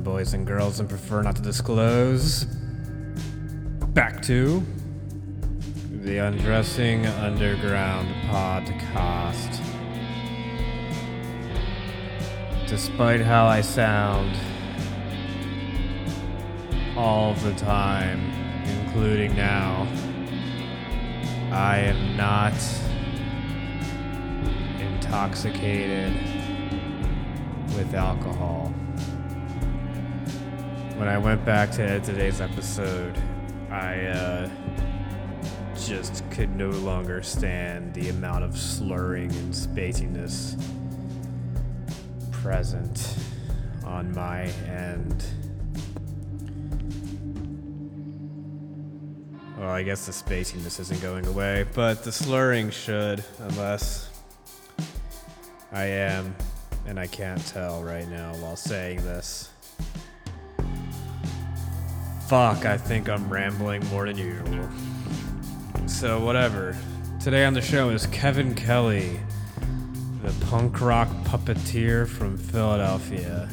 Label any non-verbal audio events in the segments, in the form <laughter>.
boys and girls, and prefer not to disclose. Back to the Undressing Underground podcast. Despite how I sound all the time, including now, I am not intoxicated with alcohol. When I went back to edit today's episode, I uh, just could no longer stand the amount of slurring and spaciness present on my end. Well, I guess the spaciness isn't going away, but the slurring should, unless I am, and I can't tell right now while saying this. Fuck, I think I'm rambling more than usual. So, whatever. Today on the show is Kevin Kelly, the punk rock puppeteer from Philadelphia,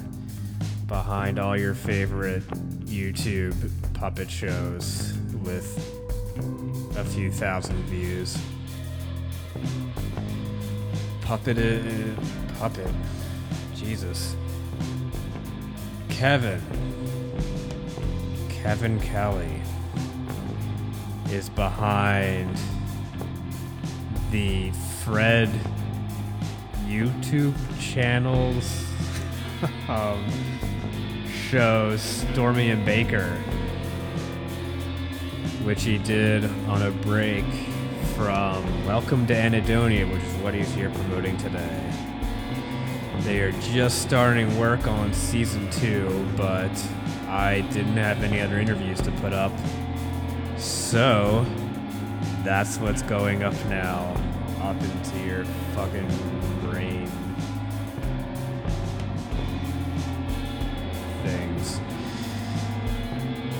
behind all your favorite YouTube puppet shows with a few thousand views. Puppet, puppet. Jesus. Kevin. Kevin Kelly is behind the Fred YouTube channels <laughs> um, shows Stormy and Baker, which he did on a break from Welcome to Anhedonia, which is what he's here promoting today. They are just starting work on season two, but I didn't have any other interviews to put up. So, that's what's going up now, up into your fucking brain. Things.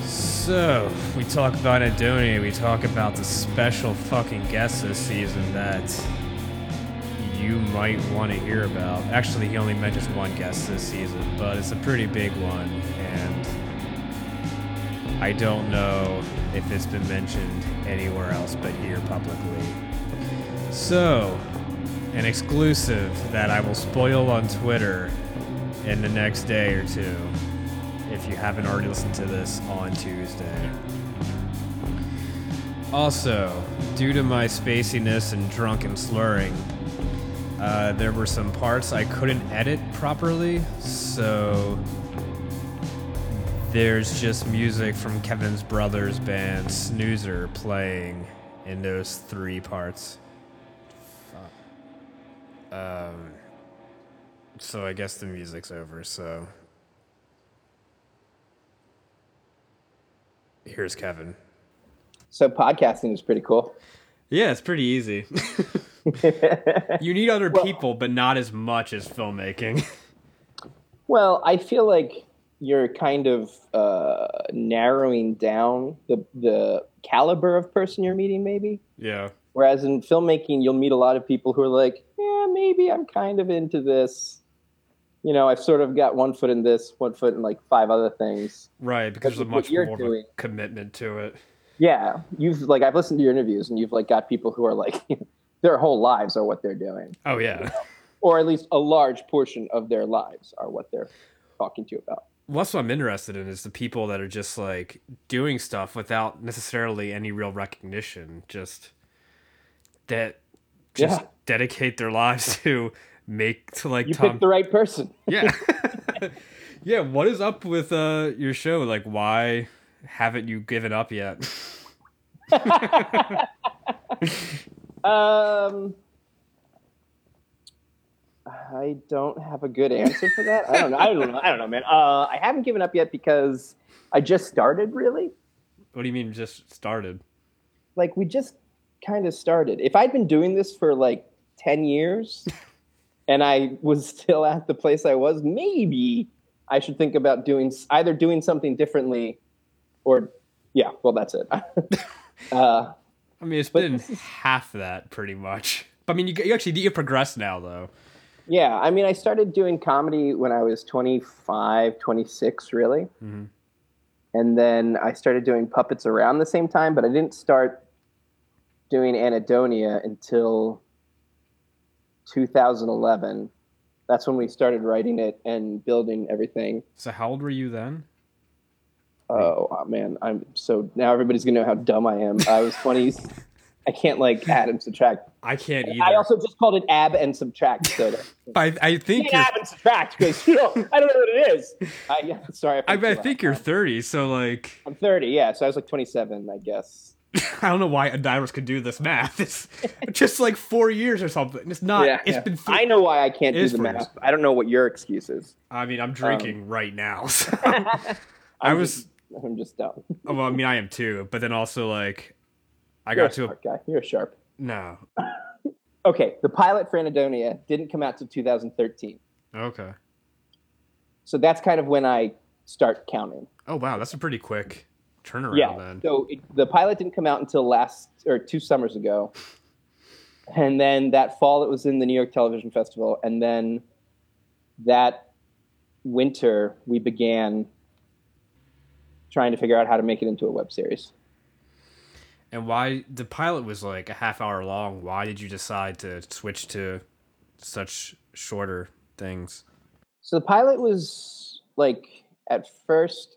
So, we talk about Adonia, we talk about the special fucking guest this season that you might want to hear about. Actually, he only mentions one guest this season, but it's a pretty big one, and I don't know if it's been mentioned anywhere else but here publicly. So, an exclusive that I will spoil on Twitter in the next day or two if you haven't already listened to this on Tuesday. Also, due to my spaciness and drunken slurring, uh, there were some parts I couldn't edit properly, so there's just music from Kevin's brother's band Snoozer playing in those three parts. Um, so I guess the music's over. So here's Kevin. So podcasting is pretty cool. Yeah, it's pretty easy. <laughs> you need other people, but not as much as filmmaking. <laughs> Well, I feel like you're kind of uh, narrowing down the the caliber of person you're meeting, maybe. yeah. Whereas in filmmaking, you'll meet a lot of people who are like, yeah, maybe I'm kind of into this. You know, I've sort of got one foot in this, one foot in like five other things. Right, because there's a much more doing. commitment to it. Yeah, you've like I've listened to your interviews, and you've like got people who are like, <laughs> their whole lives are what they're doing, Oh yeah. or at least a large portion of their lives are what they're talking to you about. Well, that's what I'm interested in is the people that are just like doing stuff without necessarily any real recognition, just that just Yeah. dedicate their <laughs> lives to make to like You Tom. picked the right person. yeah, <laughs> <laughs> yeah. What is up with uh your show? Like, why haven't you given up yet? Um, I don't have a good answer for that. I don't know. I don't know. I don't know, man. Uh, I haven't given up yet because I just started. Really, What do you mean just started? like we just kind of started. If I'd been doing this for like ten years, <laughs> and I was still at the place I was, maybe I should think about doing either doing something differently, or yeah. Well, that's it. <laughs> uh, I mean, it's been is- half that pretty much. I mean, you, you actually you progress now though. Yeah, I mean, I started doing comedy when I was 25, 26, really. Mhm. And then I started doing puppets around the same time, but I didn't start doing Anhedonia until 2011. That's when we started writing it and building everything. So how old were you then? Oh, oh, man, I'm so now everybody's gonna know how dumb I am. I was 20s. I can't like add and subtract. <laughs> I can't either. I also just called it ab and subtract. <laughs> I, I think add and subtract because you know I don't know what it is. I, yeah, sorry. I, forgot I think you're 30, so like I'm 30. Yeah, so I was like 27, I guess. <laughs> I don't know why a virus could do this math. It's just like four years or something. It's not. yeah, It's yeah. been. Th- I know why I can't do the math. I don't know what your excuse is. I mean, I'm um, drinking right now. So. I was. Just, I'm just dumb. Oh, well, I mean, I am too. But then also like, I You're got to a smart guy. You're a sharp. no. <laughs> Okay, the pilot for Anhedonia didn't come out till 2013. Okay. So that's kind of when I start counting. Oh wow, that's a pretty quick turnaround yeah. then. So it, the pilot didn't come out until last or two summers ago, and then that fall it was in the New York Television Festival, and then that winter we began trying to figure out how to make it into a web series. And why the pilot was like a half hour long? Why did you decide to switch to such shorter things? So the pilot was like at first.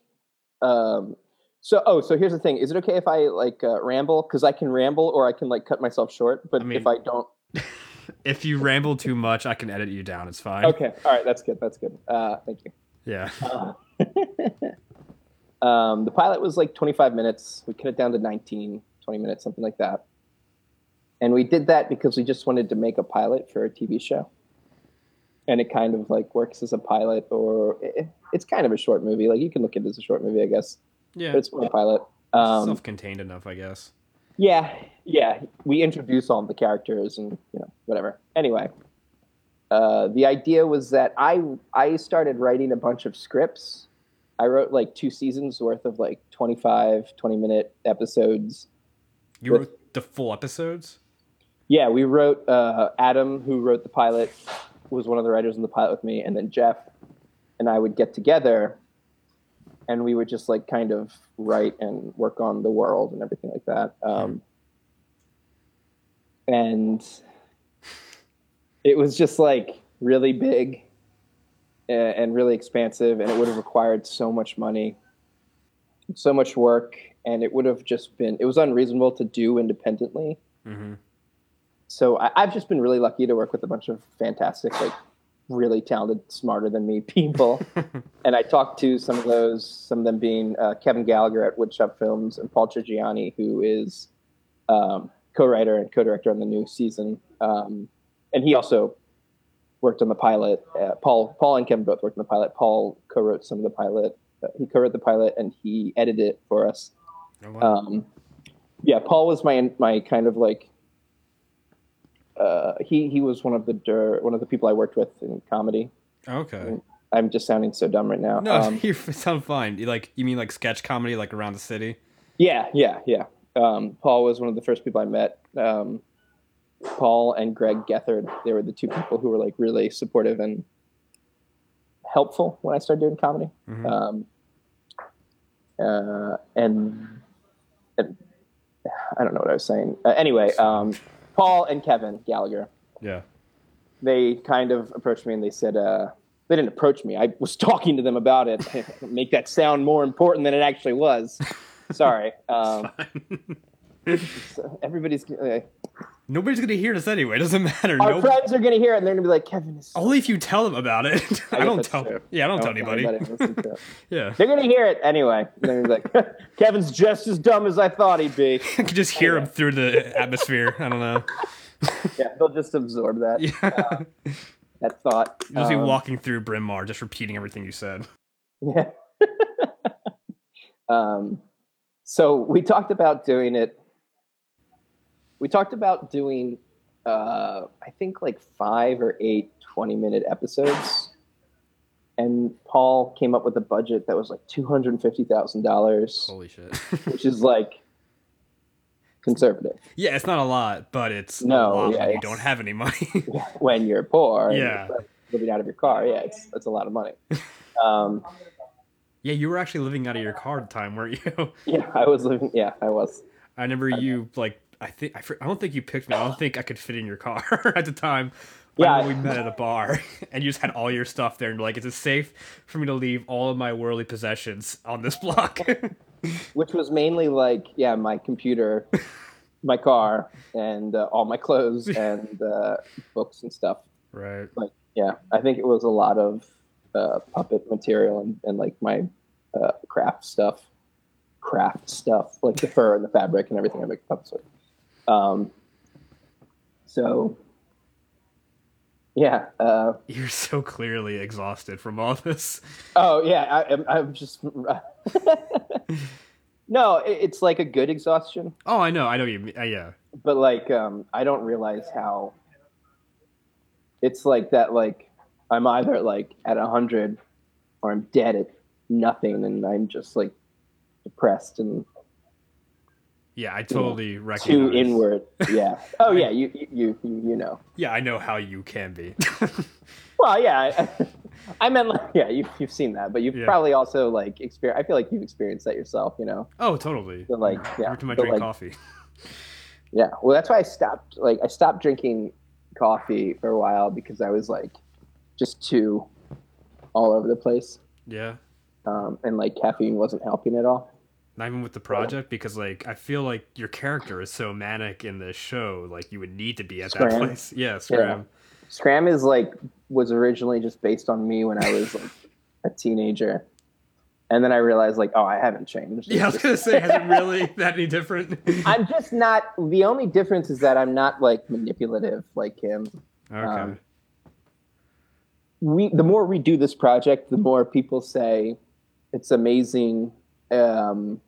Um, so oh, so here's the thing: is it okay if I like uh, ramble? Because I can ramble, or I can like cut myself short. But I mean- if I don't, <laughs> If you ramble too much, I can edit you down. It's fine. okay, all right, that's good. That's good. Uh, thank you. Yeah. <laughs> um, the pilot was like 25 minutes. We cut it down to 19, 20 minutes, something like that. And we did that because we just wanted to make a pilot for a TV show. And it kind of like works as a pilot, or it, it's kind of a short movie. Like you can look at it as a short movie, I guess. Yeah. But it's more a pilot. Um, Self-contained enough, I guess. yeah, yeah. We introduce all the characters and you know whatever. Anyway, uh, the idea was that I I started writing a bunch of scripts. I wrote like two seasons worth of like 25, 20 minute episodes. You wrote the full episodes. Yeah, we wrote uh, Adam, who wrote the pilot, was one of the writers in the pilot with me, and then Jeff and I would get together, and we would just like kind of write and work on the world and everything like that. Um, and it was just like really big and really expansive, and it would have required so much money, so much work, and it would have just been it was unreasonable to do independently Mm-hmm. so I, I've just been really lucky to work with a bunch of fantastic, like really talented, smarter than me <laughs> people. <laughs> and I talked to some of those, some of them being uh, Kevin Gallagher at Woodshop Films and Paul Trigiani, who is um, co-writer and co-director on the new season. Um, and he also worked on the pilot. Uh, Paul, Paul and Kevin both worked on the pilot. Paul co-wrote some of the pilot. Uh, he co-wrote the pilot and he edited it for us. Oh, wow. Um, yeah, Paul was my my kind of like. Uh, he he was one of the dir- one of the people I worked with in comedy. okay. I'm just sounding so dumb right now. No, Um, <laughs> you sound fine. You like you mean like sketch comedy, like around the city? yeah, yeah, yeah. Um, Paul was one of the first people I met. Um, Paul and Greg Gethard, they were the two people who were like really supportive and helpful when I started doing comedy. Mhm. Um, uh, and, and I don't know what I was saying. Uh, anyway, um, Paul and Kevin Gallagher, Yeah. they kind of approached me and they said, uh, they didn't approach me. I was <laughs> talking to them about it. <laughs> Make that sound more important than it actually was. <laughs> Sorry. Um, <laughs> everybody's uh, Nobody's gonna hear this anyway. It doesn't matter. our No, friends are gonna hear it and they're gonna be like, Kevin is. only if you tell them about it. <laughs> I, guess don't tell. true. Yeah, I don't, I tell anybody. anybody listen to it. yeah, They're gonna hear it anyway. And he's like, <laughs> Kevin's just as dumb as I thought he'd be. I can just hear him through the atmosphere. I don't know. Yeah, they'll just absorb that Yeah, that thought. just be Um, walking through Bryn Mawr, just repeating everything you said. Yeah. um, so we talked about doing it. We talked about doing, uh, I think, like five or eight 20 minute episodes. And Paul came up with a budget that was like $250,000, Holy shit. <laughs> which is like conservative yeah, it's not a lot, but it's No, yeah, when you don't have any money. <laughs> when you're poor. Yeah. But living out of your car. Yeah, it's it's a lot of money. <laughs> Um, Yeah, you were actually living out of your car at the time, weren't you? yeah, I was living. Yeah, I was. I remember you like I think I, I don't think you picked me. I don't think I could fit in your car <laughs> at the time. Yeah, we met at a bar, <laughs> and you just had all your stuff there, and you're like, "Is it safe for me to leave all of my worldly possessions on this block?" <laughs> which was mainly like yeah my computer my car and uh, all my clothes and uh, books and stuff right. like yeah i think it was a lot of uh, puppet material and, and like my uh, craft stuff craft stuff like the fur and the fabric and everything i make puppets with um, so yeah uh, You're so clearly exhausted from all this. oh yeah I, I'm, I'm just <laughs> no it, it's like a good exhaustion Oh, I know. I know you. mean- Uh, yeah. but like um i don't realize how it's like that like i'm either like at a 100 or i'm dead at nothing and i'm just like depressed and Yeah, I totally recognize. too inward yeah <laughs> oh yeah you you you, you know Yeah, I know how you can be. <laughs> well yeah i, <laughs> I meant like yeah you, you've seen that but you've Yeah. probably also like experienced i feel like you've experienced that yourself you know oh, totally. so like yeah Every time I drink like, coffee. Yeah, well, that's why I stopped. Like, I stopped drinking coffee for a while because I was like, just too all over the place, Yeah. um, and like caffeine wasn't helping at all. Not even with the project because like I feel like your character is so manic in this show, like you would need to be at that place. <laughs> Yeah, Scram. Scram is like was originally just based on me when I was like a teenager, and then I realized like, oh, I haven't changed. Yeah, I was gonna say, has it really <laughs> that any different? I'm just not. The only difference is that I'm not like manipulative like him. okay. um, we the more we do this project, the more people say it's amazing um,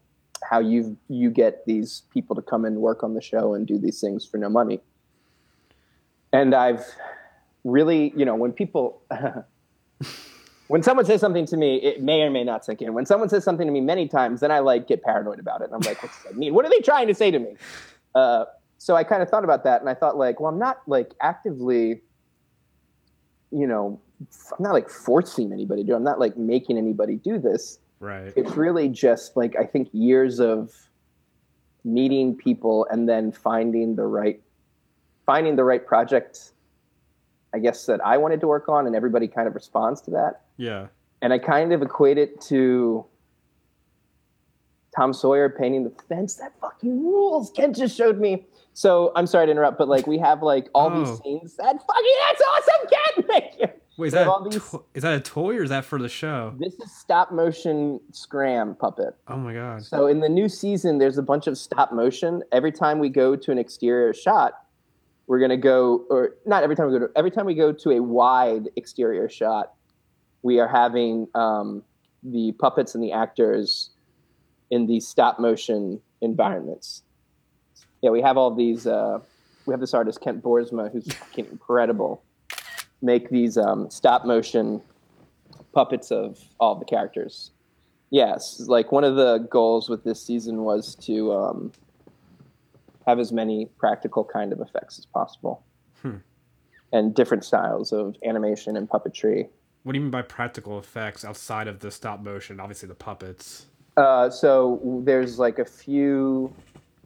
how you you get these people to come and work on the show and do these things for no money. And I've really, you know, when people <laughs> when someone says something to me, it may or may not sink in. When someone says something to me many times, then I like get paranoid about it. And I'm like, what does that mean? What are they trying to say to me? Uh, so I kind of thought about that, and I thought like, well, I'm not like actively, you know, I'm not like forcing anybody to. I'm not like making anybody do this. Right. It's really just like I think years of meeting people and then finding the right, finding the right project. I guess that I wanted to work on, and everybody kind of responds to that Yeah. and I kind of equate it to Tom Sawyer painting the fence. That fucking rules. Kent just showed me. So I'm sorry to interrupt, but like we have like all Oh. these scenes. That fucking that's awesome, Kent. <laughs> Thank you. Wait, is that a these- to- is that a toy or is that for the show? This is stop motion scram puppet. Oh my god. So in the new season, there's a bunch of stop motion. Every time we go to an exterior shot, we're gonna go, or not every time we go to, every time we go to a wide exterior shot, we are having um, the puppets and the actors in these stop motion environments. Yeah, we have all these. Uh, we have this artist Kent Boersma, who's fucking incredible. Make these um, stop motion puppets of all the characters. Yes, like one of the goals with this season was to um, have as many practical kind of effects as possible, Hmm. and different styles of animation and puppetry. What do you mean by practical effects outside of the stop motion? Obviously the puppets. Uh, so there's like a few.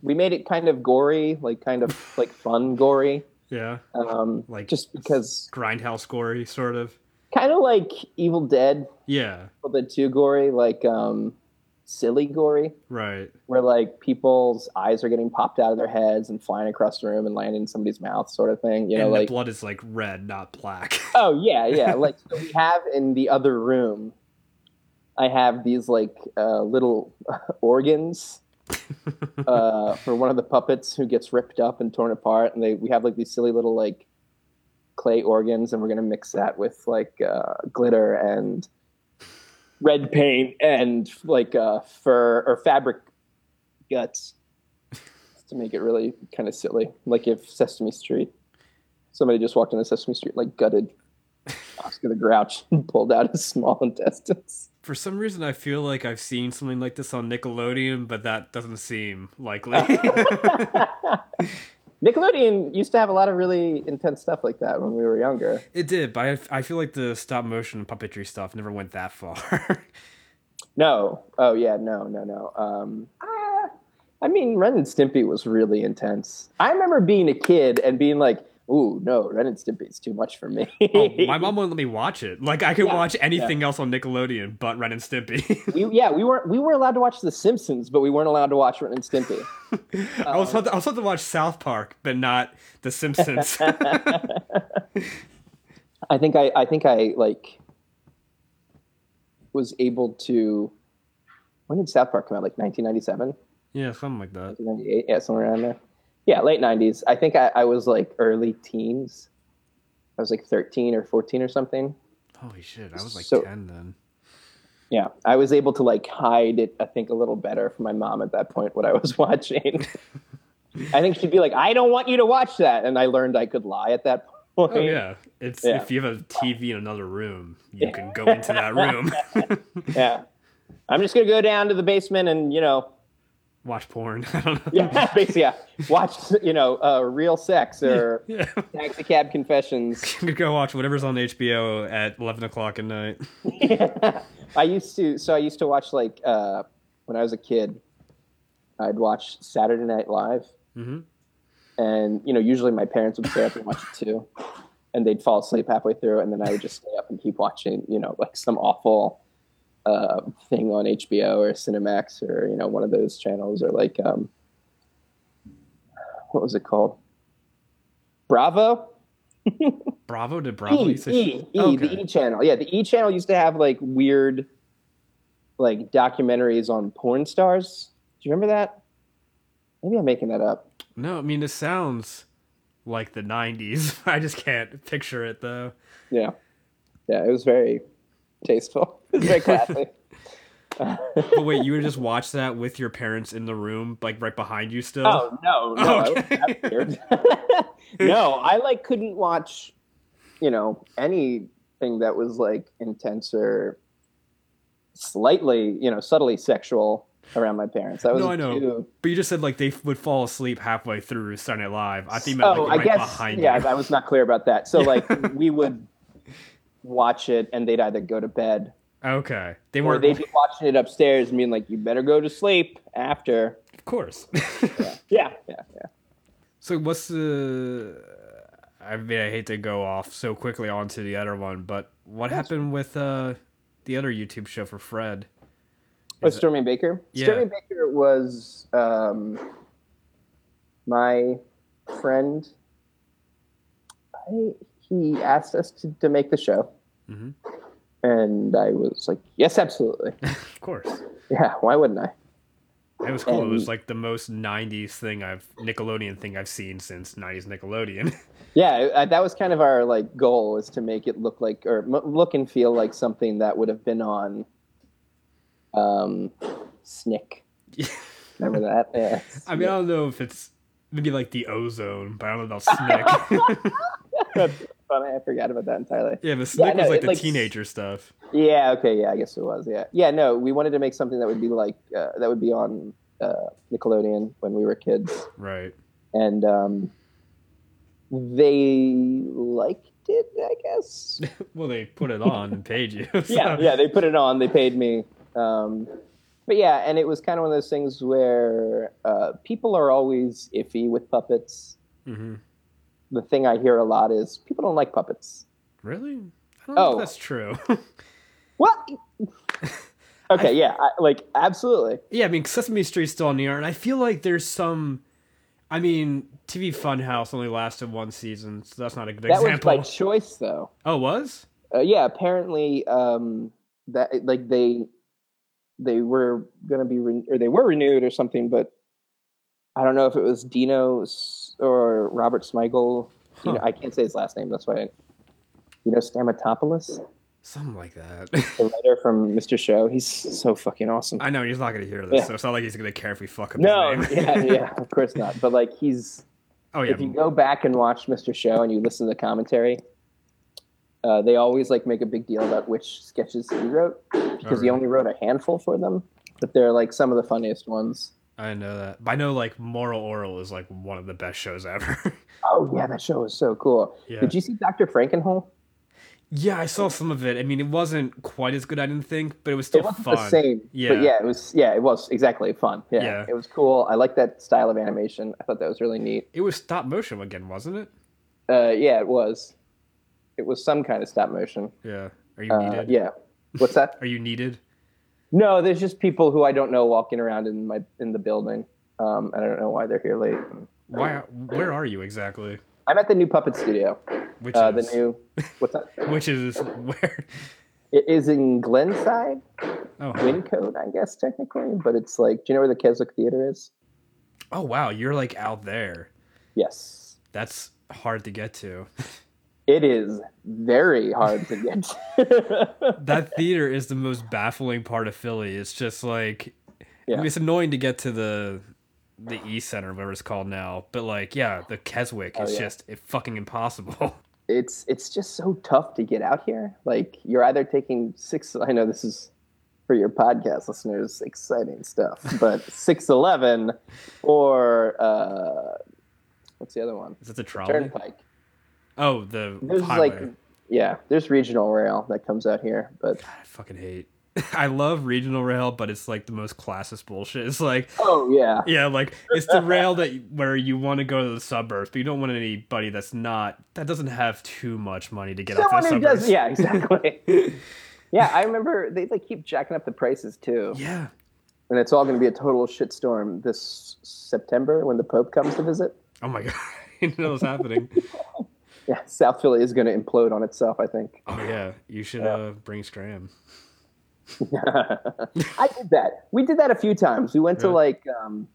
We made it kind of gory, like kind of like fun gory, Yeah. um, Like- just because Grindhouse gory, sort of. kind of like Evil Dead, Yeah. a little bit too gory, like um, silly gory. Right. where like people's eyes are getting popped out of their heads and flying across the room and landing in somebody's mouth, sort of thing. You know, and like the blood is like red, not black. <laughs> oh yeah, yeah. like so we have in the other room, I have these like uh, little <laughs> organs <laughs> uh, for one of the puppets who gets ripped up and torn apart, and they we have like these silly little like clay organs, and we're gonna mix that with like uh, glitter and red paint and like uh, fur or fabric guts to make it really kind of silly. Like if Sesame Street, somebody just walked into Sesame Street like gutted Oscar the Grouch and <laughs> pulled out his small <laughs> intestines. For some reason, I feel like I've seen something like this on Nickelodeon, but that doesn't seem likely. <laughs> <laughs> Nickelodeon used to have a lot of really intense stuff like that when we were younger. It did, but I, I feel like the stop motion puppetry stuff never went that far. <laughs> No. Oh yeah. No. No. No. Um, ah, I mean, Ren and Stimpy was really intense. I remember being a kid and being like, "Ooh, no, Ren and Stimpy is too much for me." oh, <laughs> my mom wouldn't let me watch it. Like I could Yeah, watch anything else on Nickelodeon but Ren and Stimpy. <laughs> we, yeah, we weren't we were allowed to watch The Simpsons, but we weren't allowed to watch Ren and Stimpy. I was um, supposed to, I was supposed to watch South Park, but not The Simpsons. <laughs> I think I I think I like was able to. When did South Park come out? Like 1997. yeah, something like that. 1998, yeah, somewhere around there. Yeah, late '90s. I think I, I was like early teens. I was like 13 or 14 or something. Holy shit, I was like So- ten then. Yeah, I was able to like hide it. I think a little better from my mom at that point what I was <laughs> watching. <laughs> I think she'd be like, "I don't want you to watch that," and I learned I could lie at that oh, point. Oh yeah, it's Yeah. if you have a TV in another room, you can go into that room, <laughs> yeah. I'm just gonna go down to the basement and you know, watch porn. <laughs> I don't know. yeah, <laughs> basically, yeah, watch you know, uh, real sex or <laughs> Yeah. taxi cab confessions. Go watch whatever's on HBO at eleven o'clock at night. I used to so I used to watch like uh, when I was a kid, I'd watch Saturday Night Live, hmm and you know usually my parents would stay up and watch it too, and they'd fall asleep halfway through, and then I would just stay up and keep watching you know like some awful uh, thing on HBO or Cinemax or you know one of those channels or like um, what was it called? Bravo. <laughs> Bravo to Bravo. E, E, E, Okay. the E channel. Yeah, the E channel used to have like weird, like documentaries on porn stars. Do you remember that? Maybe I'm making that up. No, I mean it sounds like the '90s. <laughs> I just can't picture it though. Yeah, yeah, it was very tasteful. <laughs> Very classy. <laughs> But wait, you would just watch that with your parents in the room, like right behind you still? oh no, no, I Okay. weird. <laughs> no, I like couldn't watch, you know, anything that was like intense or slightly, you know, subtly sexual around my parents. That was No, I know. too- But you just said like they would fall asleep halfway through Saturday Night Live. I think oh, like I right guess behind yeah, you. I was not clear about that. So like we would watch it and they'd either go to bed Okay, they weren't. they'd be watching it upstairs and being like, "You better go to sleep after." Of course. <laughs> Yeah, yeah, yeah. so what's the? I mean, I hate to go off so quickly onto the other one, but what happened with uh the other YouTube show for Fred? Oh, Is it- Stormy Baker. Yeah. Stormy Baker was um, my friend. I, he asked us to, to make the show, Mhm. And I was like, "Yes, absolutely. <laughs> Of course, Yeah, why wouldn't I?" it was cool. it was like the most '90s thing I've Nickelodeon thing I've seen since '90s Nickelodeon. <laughs> Yeah, uh, that was kind of our like goal is to make it look like or m- look and feel like something that would have been on um Snick. <laughs> Remember that? Yeah. I mean, I don't know if it's maybe like the Ozone, but I don't know about Snick. Funny. I forgot about that entirely. yeah, the Snick no, was like the like, teenager stuff. Yeah, okay, yeah, I guess it was. Yeah. Yeah, no, we wanted to make something that would be like uh, that would be on uh, Nickelodeon when we were kids. Right. And um they liked it, I guess. <laughs> Well, they put it on and paid you. <laughs> so- yeah, yeah, they put it on. They paid me. Um, but yeah, and it was kind of one of those things where uh, people are always iffy with puppets. Mhm. The thing I hear a lot is people don't like puppets. Really? I don't know Oh. if that's true. <laughs> What? <laughs> okay, yeah, I, like absolutely. yeah, I mean, Sesame Street's still on the air, and I feel like there's some. I mean, TV Funhouse only lasted one season, so that's not a good That was by choice, though. Oh, it was? Uh, yeah, apparently, um, that like they they were gonna be re- or they were renewed or something, but I don't know if it was Dino S- or Robert Smigel. You know, I can't say his last name. That's why. I, you know, Stamatopoulos, Something like that. the writer from Mr. Show. He's so fucking awesome. I know he's not going to hear this, Yeah. so it's not like he's going to care if we fuck up No, his name. yeah, yeah, <laughs> of course not. But like, he's oh yeah. if you go back and watch Mr. Show and you listen to the commentary, uh, they always like make a big deal about which sketches he wrote because he really? only wrote a handful for them. But they're like some of the funniest ones. I know that. But I know like Moral Orel is like one of the best shows ever. <laughs> Oh yeah, that show was so cool. Yeah. Did you see Doctor Frankenhole? yeah, I saw some of it. I mean, it wasn't quite as good, I didn't think, but it was still It wasn't fun. the same, Yeah. but yeah, it was. Yeah, it was exactly fun. Yeah, Yeah. it was cool. I like that style of animation. I thought that was really neat. It was stop motion again, wasn't it? Uh, yeah, it was. It was some kind of stop motion. Yeah. Are you Uh, needed? yeah. What's that? <laughs> Are you needed? No, there's just people who I don't know walking around in my in the building. Um, and I don't know why they're here late. Why? Where are you exactly? I'm at the new puppet studio. Which Uh, the is new what's that? <laughs> which is where? It is in Glenside, Oh, Wyncote, I guess technically, but it's like, do you know where the Keswick Theater is? oh wow, you're like out there. Yes, That's hard to get to. <laughs> it is very hard to get. to. <laughs> That theater is the most baffling part of Philly. It's just like I mean, it's annoying to get to the the East Center, whatever it's called now. But like, yeah, the Keswick Oh, is yeah. just fucking impossible. <laughs> it's it's just so tough to get out here. Like you're either taking six. I know this is for your podcast listeners exciting stuff, <laughs> but six eleven or uh, what's the other one? Is it the trolley? Turnpike. Oh, the There's highway. like yeah, there's regional rail that comes out here, but God, I fucking hate. <laughs> I love regional rail, but it's like the most classist bullshit. It's like, oh yeah, yeah, like it's the rail that where you want to go to the suburbs, but you don't want anybody that's not that doesn't have too much money to get out someone to the suburbs. does yeah exactly. <laughs> yeah, I remember they like keep jacking up the prices too, yeah. and it's all going to be a total shitstorm this September when the Pope comes to visit. Oh my <laughs> god, I didn't know was happening. Yeah, <laughs> South Philly is going to implode on itself. I think. Oh yeah, you should Yeah. uh, bring Scram. <laughs> I did that. We did that a few times. We went to like, um,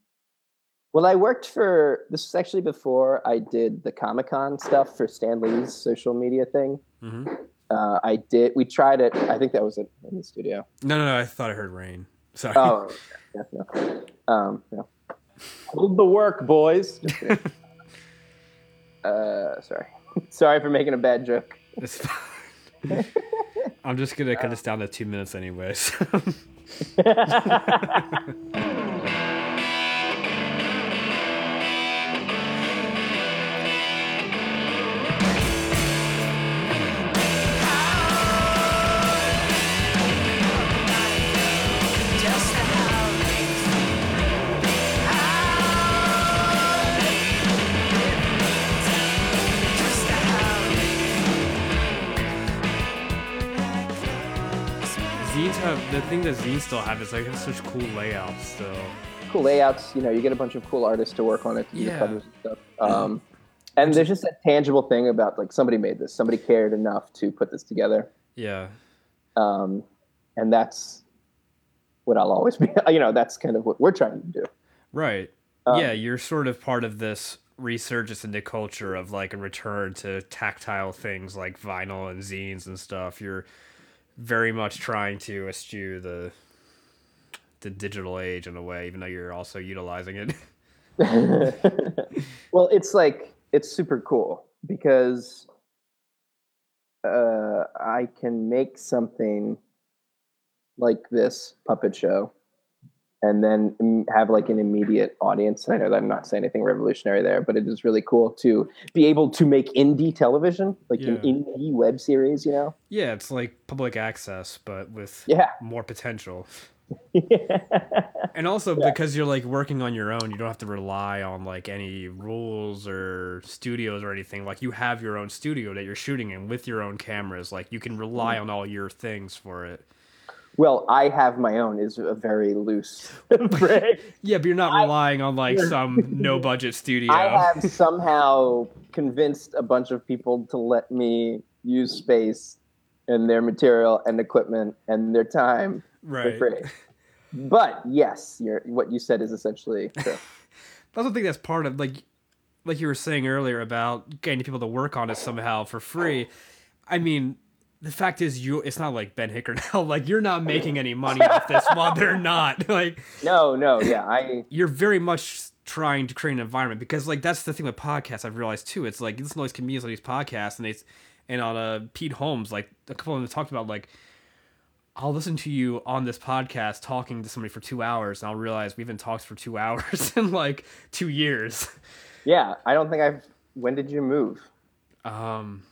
well, I worked for this was actually before I did the Comic Con stuff for Stan Lee's social media thing. hmm Uh, I did. We tried it. I think that was it in the studio. No, no, no. I thought I heard rain. Sorry. Oh, yeah, no. Um, no. Hold the work, boys. <laughs> Uh, sorry. <laughs> sorry for making a bad joke. It's fine. <laughs> I'm just gonna cut this down to two minutes, anyways. <laughs> zines have the thing that zines still have is like have such cool layouts still. cool layouts. You know, you get a bunch of cool artists to work on it, Yeah. covers and stuff. Um, and there's just that tangible thing about like somebody made this, somebody cared enough to put this together, Yeah. um, and that's what I'll always be. <laughs> You know, that's kind of what we're trying to do. Right. Um, yeah, you're sort of part of this resurgence into culture of like a return to tactile things like vinyl and zines and stuff. You're very much trying to eschew the the digital age in a way, even though you're also utilizing it. <laughs> well, it's like it's super cool because uh, I can make something like this puppet show and then have like an immediate audience. And I know that I'm not saying anything revolutionary there, but it is really cool to be able to make indie television, like an Yeah. indie web series, you know? yeah, it's like public access, but with Yeah. more potential. <laughs> And also because you're like working on your own, you don't have to rely on like any rules or studios or anything. Like you have your own studio that you're shooting in with your own cameras. Like you can rely mm-hmm. on all your things for it. Well, I have my own is a very loose <laughs> phrase. Yeah, but you're not relying on like some no budget studio. I have somehow convinced a bunch of people to let me use space and their material and equipment and their time right. for free. But yes, what you said is essentially true. I also think that's part of like like you were saying earlier about getting people to work on it somehow for free. I mean, the fact is you it's not like Ben Hickernell, <laughs> like you're not making any money off this while they're not. <laughs> Like no, no, yeah, I you're very much trying to create an environment because like that's the thing with podcasts I've realized too. It's like you listen to all these comedians on these podcasts and they and on uh Pete Holmes, like a couple of them talked about like I'll listen to you on this podcast talking to somebody for two hours, and I'll realize we haven't talked for two <laughs> hours in like two years. Yeah, I don't think I've. When did you move? Um,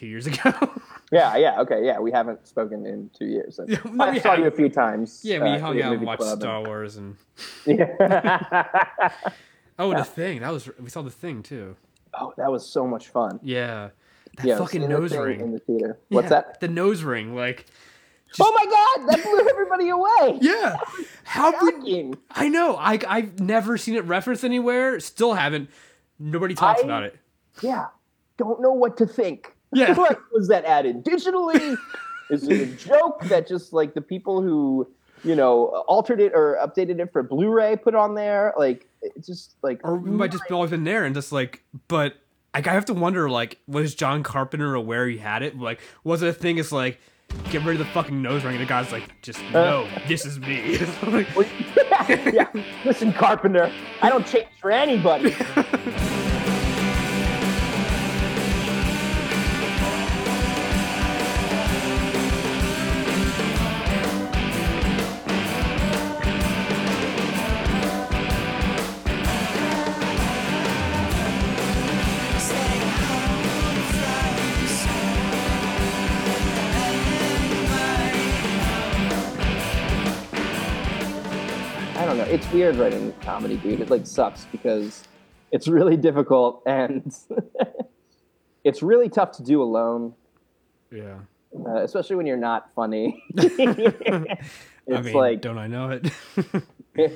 two years ago. <laughs> Yeah, yeah, okay, yeah. We haven't spoken in two years. <laughs> Yeah, no, I we saw you a few times. yeah, we uh, hung out and watched Star Wars, and and- Yeah. <laughs> oh, Yeah. the thing that was we saw the thing too. oh, that was so much fun. Yeah, that yeah, fucking nose ring. in the theater. What's Yeah, that? The nose ring, like. oh my god, that blew everybody away. Yeah, how Shocking. I know? I I've never seen it referenced anywhere. Still haven't. Nobody talks I- about it. Yeah, don't know what to think. Yeah. <laughs> what was that added digitally? Is it a joke that just like the people who you know altered it or updated it for Blu-ray put on there? Like it's just like or it might just be always been there and just like but like I have to wonder like was John Carpenter aware he had it like was it a thing it's like get rid of the fucking nose ring and the guy's like just uh. no this is me <laughs> Like, <laughs> yeah. Listen, Carpenter, I don't change for anybody. Weird writing comedy, dude. It like sucks because it's really difficult and <laughs> it's really tough to do alone, yeah uh, especially when you're not funny. <laughs> <laughs> it's I mean like, don't I know it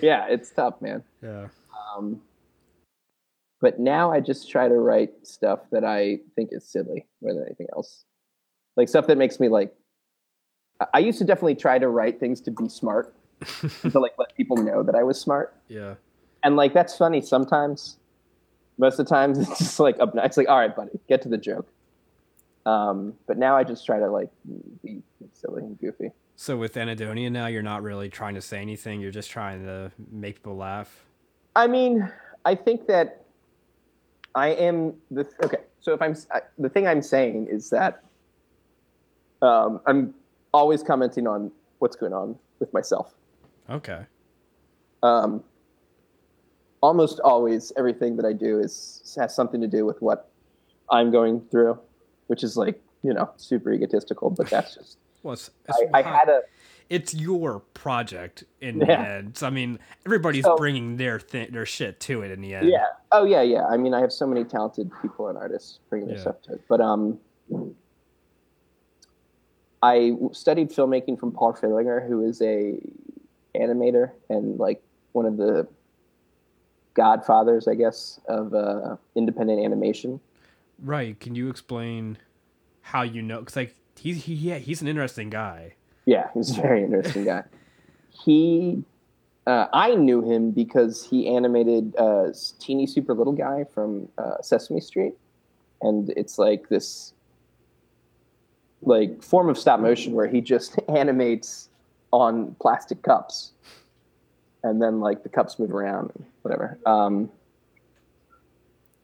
yeah, it's tough, man. yeah Um, but now I just try to write stuff that I think is silly more than anything else. Like stuff that makes me like. I- I used to definitely try to write things to be smart, <laughs> to like let people know that I was smart. yeah and like that's funny sometimes. Most of the times <laughs> it's just like up. It's like, all right, buddy, get to the joke. Um, but now I just try to like be silly and goofy. so with Anhedonia now you're not really trying to say anything you're just trying to make people laugh I mean, I think that I am the okay. So if I'm I, the thing I'm saying is that um, I'm always commenting on what's going on with myself. Okay Um, almost always, everything that I do is has something to do with what I'm going through, which is like you know super egotistical. But that's <laughs> just well it's, it's I, I had a it's your project in the end. So, I mean, everybody's So- bringing their their shit to it in the end. Yeah. Oh yeah, yeah. I mean, I have so many talented people and artists bringing their Yeah. stuff to it. But um, I studied filmmaking from Paul Fierlinger, who is a animator and like one of the godfathers, I guess, of uh, independent animation. Right. Can you explain how you know? Because like he's he, yeah he's an interesting guy. Yeah, he's a very interesting guy. He, uh, I knew him because he animated uh, Teeny Super Little Guy from uh, Sesame Street, and it's like this, like form of stop motion where he just <laughs> animates on plastic cups, and then like the cups move around, and whatever. Um,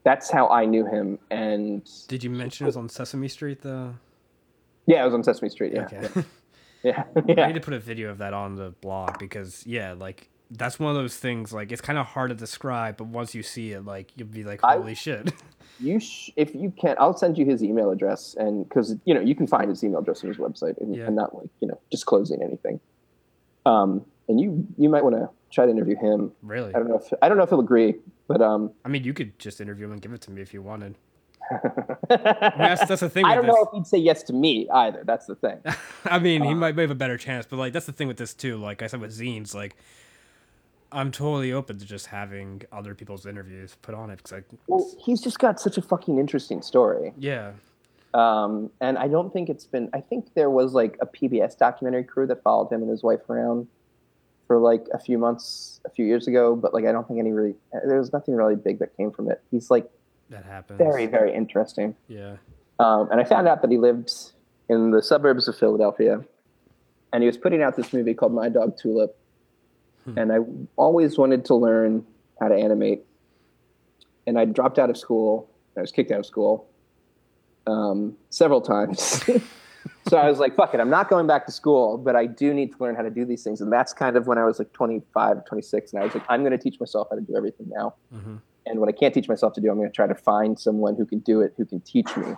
that's how I knew him, and Did you mention it was on Sesame Street though? yeah, it was on Sesame Street. Yeah, Okay. yeah, <laughs> I yeah. need to put a video of that on the blog because yeah, like that's one of those things. Like it's kind of hard to describe, but once you see it, like you'll be like, I- holy shit. <laughs> you sh- if you can i'll send you his email address and because you know you can find his email address on his website and, Yeah. and not like you know disclosing anything um and you you might want to try to interview him really? i don't know if i don't know if he'll agree but um I mean, you could just interview him and give it to me if you wanted. <laughs> I that's, that's the thing. i don't this. know if he'd say yes to me either that's the thing <laughs> I mean, Uh, he might have a better chance, but like that's the thing with this too. Like I said with zines, like I'm totally open to just having other people's interviews put on it because like well he's just got such a fucking interesting story yeah, um and i don't think it's been i think there was like a pbs documentary crew that followed him and his wife around for like a few months a few years ago but like i don't think any really there was nothing really big that came from it he's like that happens. very very interesting yeah, um, and i found out that he lived in the suburbs of philadelphia and he was putting out this movie called my dog tulip Hmm. and i always wanted to learn how to animate and i dropped out of school i was kicked out of school um, several times <laughs> so I was like, fuck it, I'm not going back to school, but I do need to learn how to do these things. And that's kind of when I was like 25, 26. And I was like, I'm going to teach myself how to do everything now. Mm-hmm. And what I can't teach myself to do, I'm going to try to find someone who can do it, who can teach me.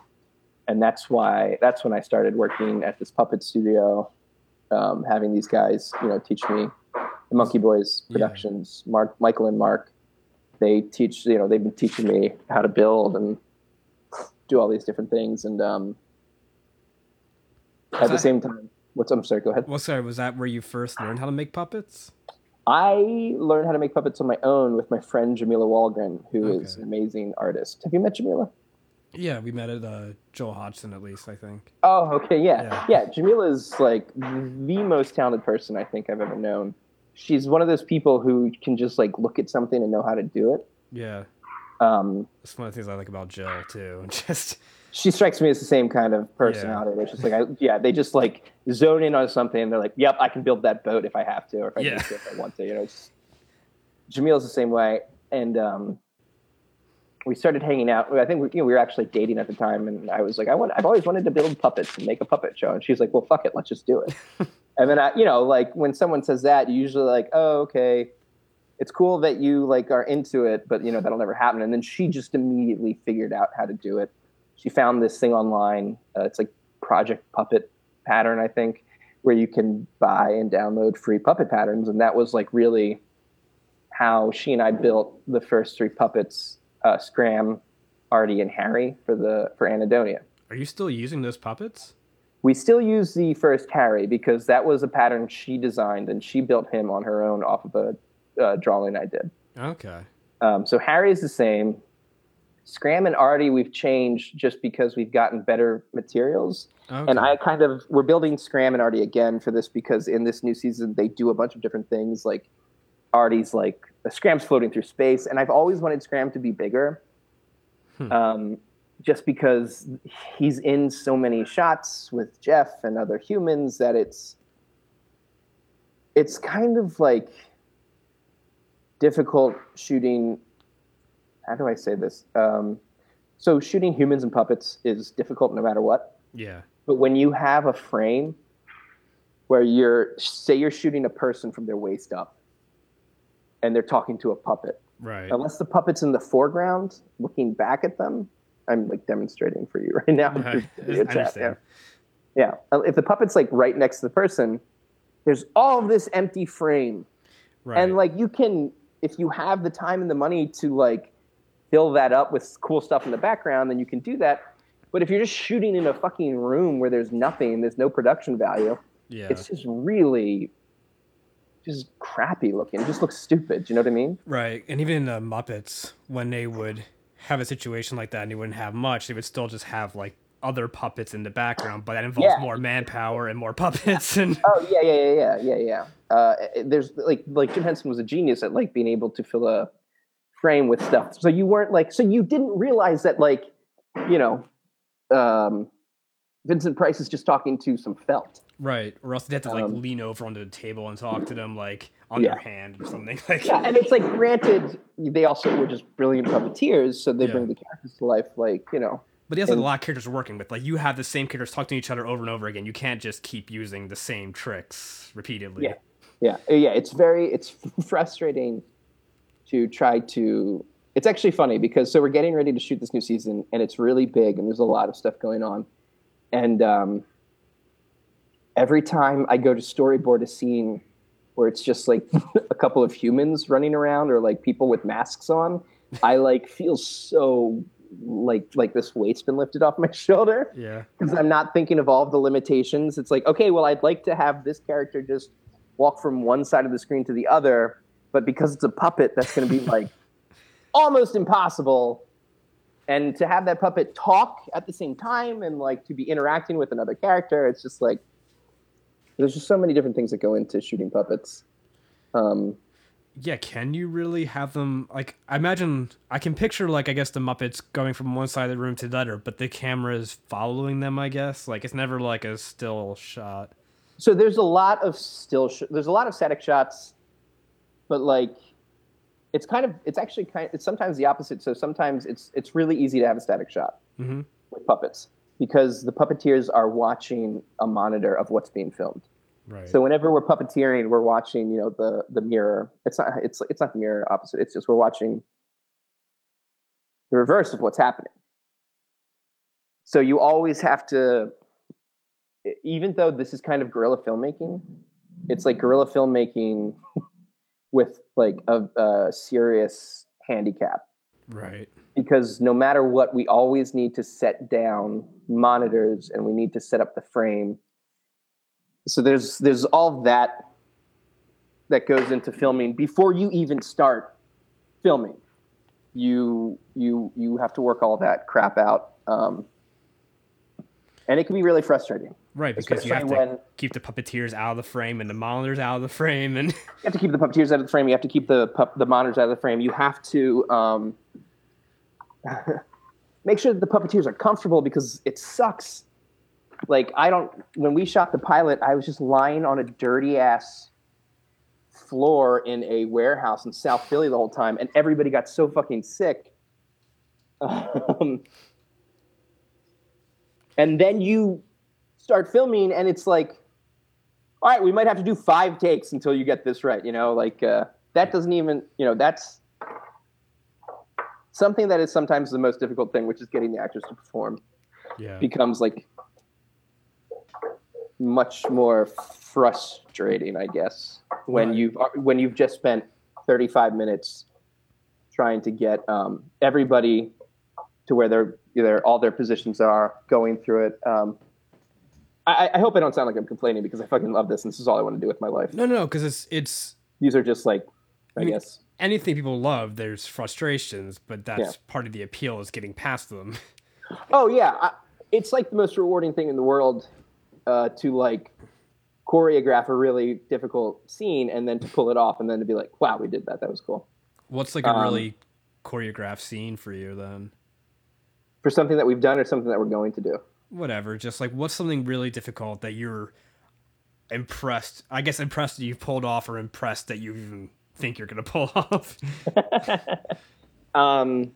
And that's why, that's when I started working at this puppet studio, um, having these guys, you know, teach me the Monkey Boys Yeah. productions, Mark, Michael and Mark. They teach, you know, they've been teaching me how to build and do all these different things. And um, at the same time, what's I'm sorry, go ahead. Well, sorry, was that where you first learned how to make puppets? I learned how to make puppets on my own with my friend Jamila Walgren, who is Okay. an amazing artist. Have you met Jamila? Yeah, we met at uh, Joel Hodgson at least, I think. Oh, okay, yeah, Yeah. yeah. Jamila is like the most talented person I think I've ever known. She's one of those people who can just like look at something and know how to do it. Yeah, Um, that's one of the things I like about Jill too. <laughs> Just she strikes me as the same kind of personality. Where it's just like, I, yeah, they just like zone in on something and they're like, yep, I can build that boat if I have to, or if I, Yeah. to, if I want to. You know, it's, Jamila's the same way. And um, we started hanging out. I think we, you know, we were actually dating at the time, and I was like, I want, I've always wanted to build puppets and make a puppet show. And she's like, Well, fuck it, let's just do it. <laughs> and then I, you know, like when someone says that, you usually like, oh, okay. It's cool that you like are into it, but you know that'll never happen. And then she just immediately figured out how to do it. She found this thing online. Uh, it's like Project Puppet Pattern, I think, where you can buy and download free puppet patterns, and that was like really how she and I built the first three puppets: uh, Scram, Artie, and Harry for the for Anhedonia. are you still using those puppets? We still use the first Harry because that was a pattern she designed, and she built him on her own off of a uh, drawing I did. Okay. Um, so Harry is the same. Scram and Artie we've changed just because we've gotten better materials. okay. And I kind of we're building Scram and Artie again for this because in this new season they do a bunch of different things. Like Artie's like Scram's floating through space, and I've always wanted Scram to be bigger. Hmm. Um, just because he's in so many shots with Jeff and other humans that it's it's kind of like difficult shooting how do I say this? Um, so shooting humans and puppets is difficult no matter what. yeah. But when you have a frame where you're, say, you're shooting a person from their waist up, and they're talking to a puppet, Right. unless the puppet's in the foreground, looking back at them, I'm like demonstrating for you right now. <laughs> I <laughs> video chat. Yeah. yeah. If the puppet's like right next to the person, there's all of this empty frame Right. and like you can if you have the time and the money to like fill that up with cool stuff in the background then you can do that but if you're just shooting in a fucking room where there's nothing there's no production value yeah. it's just really just crappy looking it just looks stupid do you know what i mean Right. And even in the Muppets, when they would have a situation like that and they wouldn't have much, they would still just have like other puppets in the background, but that involves Yeah. more manpower and more puppets <laughs> and oh yeah yeah yeah yeah yeah yeah uh, there's like like jim henson was a genius at like being able to fill a frame with stuff so you weren't like so you didn't realize that like you know um vincent price is just talking to some felt Right. Or else they have to like Um, lean over onto the table and talk to them like on Yeah. their hand or something. <laughs> Like yeah and it's like granted they also were just brilliant puppeteers so they Yeah. bring the characters to life like you know But he has like, a lot of characters working with. Like you have the same characters talking to each other over and over again. You can't just keep using the same tricks repeatedly. Yeah. yeah Uh, yeah it's very it's <laughs> frustrating to try to it's actually funny because so we're getting ready to shoot this new season and it's really big and there's a lot of stuff going on and um, every time i go to storyboard a scene where it's just like <laughs> a couple of humans running around or like people with masks on i like feel so like like this weight's been lifted off my <laughs> shoulder Yeah. because I'm not thinking of all of the limitations. It's like, okay, well, I'd like to have this character just walk from one side of the screen to the other, but because it's a puppet, that's going to be <laughs> like almost impossible. And to have that puppet talk at the same time and like to be interacting with another character, it's just like there's just so many different things that go into shooting puppets. Um, Yeah, can you really have them like I imagine I can picture like I guess the Muppets going from one side of the room to the other, but the camera is following them, I guess. Like it's never like a still shot. so there's a lot of still sh- there's a lot of static shots but like it's kind of it's actually kind Of, it's sometimes the opposite so sometimes it's it's really easy to have a static shot Mhm. with puppets because the puppeteers are watching a monitor of what's being filmed. Right. So whenever we're puppeteering, we're watching, you know, the the mirror. It's not it's it's not the mirror opposite. It's just we're watching the reverse of what's happening. So you always have to even though this is kind of guerrilla filmmaking, it's like guerrilla filmmaking <laughs> with like a, a serious handicap right. because no matter what, we always need to set down monitors and we need to set up the frame. So there's there's all that that goes into filming before you even start filming. You you you have to work all that crap out, um, and it can be really frustrating. Right, because you have to when- keep the puppeteers out of the frame and the monitors out of the frame, and <laughs> You have to keep the puppeteers out of the frame. You have to keep the pup, the monitors out of the frame. You have to um, <laughs> make sure that the puppeteers are comfortable because it sucks. Like I don't. When we shot the pilot, I was just lying on a dirty ass floor in a warehouse in South Philly the whole time, and everybody got so fucking sick. <laughs> Um, and then you start filming, and it's like all right, we might have to do five takes until you get this right. You know, like uh, that doesn't even, you know, that's something that is sometimes the most difficult thing, which is getting the actors to perform, yeah, becomes like much more frustrating, I guess, when you've when you've just spent 35 minutes trying to get um, everybody to where their their all their positions are, going through it. Um, I, I hope I don't sound like I'm complaining because I fucking love this and this is all I want to do with my life. no, no, because it's it's These are just like, I, I mean, guess. anything people love. There's frustrations, but that's Yeah. part of the appeal is getting past them. <laughs> Oh yeah, I, it's like the most rewarding thing in the world uh, to like choreograph a really difficult scene and then to pull it off and then to be like, wow, we did that. That was cool. What's like a Um, really choreographed scene for you then? For something that we've done or something that we're going to do. Whatever, just like what's something really difficult that you're impressed? I guess impressed that you pulled off, or impressed that you even think you're gonna pull <laughs> off. <laughs> Um,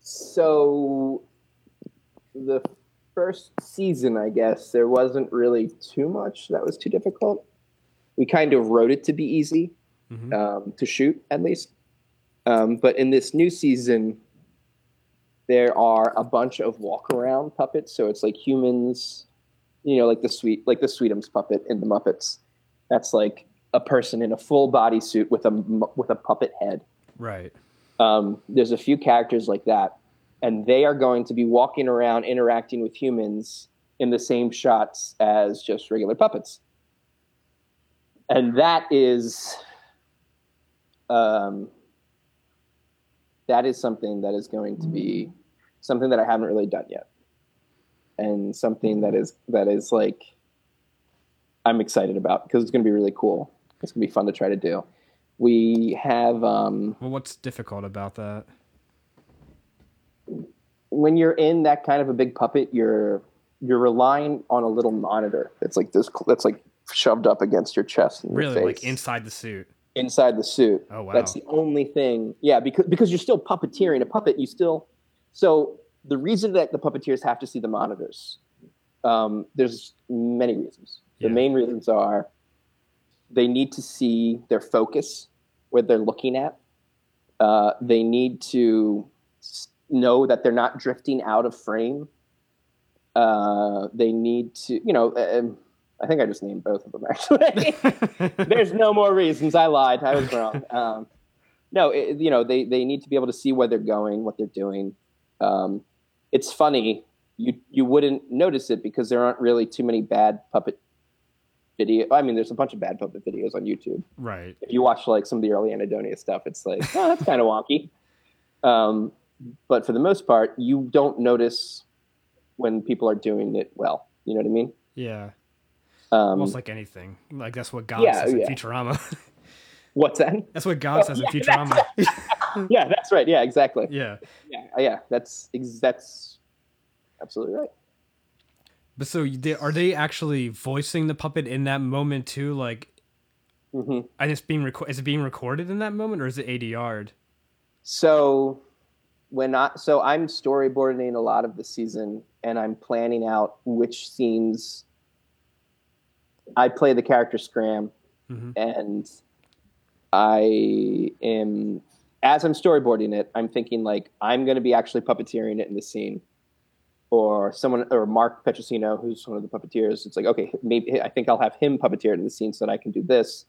so the first season, I guess, there wasn't really too much that was too difficult. We kind of wrote it to be easy Mhm. um, to shoot, at least. Um, but in this new season, there are a bunch of walk around puppets. So it's like humans, you know, like the sweet, like the Sweetums puppet in the Muppets. That's like a person in a full bodysuit with a with a puppet head. Right. Um, there's a few characters like that, and they are going to be walking around interacting with humans in the same shots as just regular puppets. And that is, um, that is something that is going to be something that I haven't really done yet, and something that is that is like I'm excited about because it's going to be really cool. It's going to be fun to try to do. We have. Um, Well, what's difficult about that? When you're in that kind of a big puppet, you're you're relying on a little monitor that's like this that's like shoved up against your chest and your Really, like inside the suit. inside the suit. Oh, wow. That's the only thing. Yeah, because because you're still puppeteering a puppet. You still so the reason that the puppeteers have to see the monitors. Um, there's many reasons. The Yeah. main reasons are they need to see their focus where they're looking at. Uh, they need to know that they're not drifting out of frame. Uh, they need to, you know, um, I think I just named both of them actually. <laughs> There's no more reasons. I lied. I was wrong. <laughs> Um, no, it, you know, they, they need to be able to see where they're going, what they're doing. Um, it's funny. You, you wouldn't notice it because there aren't really too many bad puppet video. I mean, there's a bunch of bad puppet videos on YouTube. right. If you watch like some of the early Anhedonia stuff, it's like, oh, that's kind of wonky. <laughs> Um, but for the most part, you don't notice when people are doing it well. You know what I mean? Yeah. Um, Almost like anything. Like that's what God Yeah, says in yeah. Futurama. <laughs> what's that? that's what God says in <laughs> yeah, Futurama. <laughs> yeah, that's right. Yeah, exactly. yeah. Yeah, yeah, that's that's absolutely right. But so they, are they actually voicing the puppet in that moment too? Like, hmm and it's being reco- is it being recorded in that moment or is it ADR'd? So when I so I'm storyboarding a lot of the season, and I'm planning out which scenes I play the character Scram, Mhm. and I am as I'm storyboarding it, I'm thinking like I'm going to be actually puppeteering it in the scene, or someone or Mark Petrosino, who's one of the puppeteers. It's like okay, maybe I think I'll have him puppeteer it in the scene so that I can do this.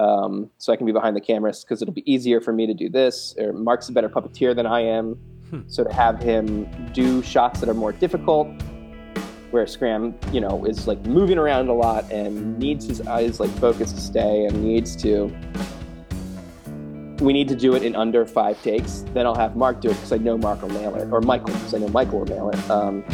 Um, so I can be behind the cameras because it'll be easier for me to do this. Or Mark's a better puppeteer than I am, Hmm. so to have him do shots that are more difficult, where Scram, you know, is like moving around a lot and needs his eyes like focused to stay and needs to. We need to do it in under five takes. Then I'll have Mark do it because I know Mark will nail it, or Michael because I know Michael will nail it. Um,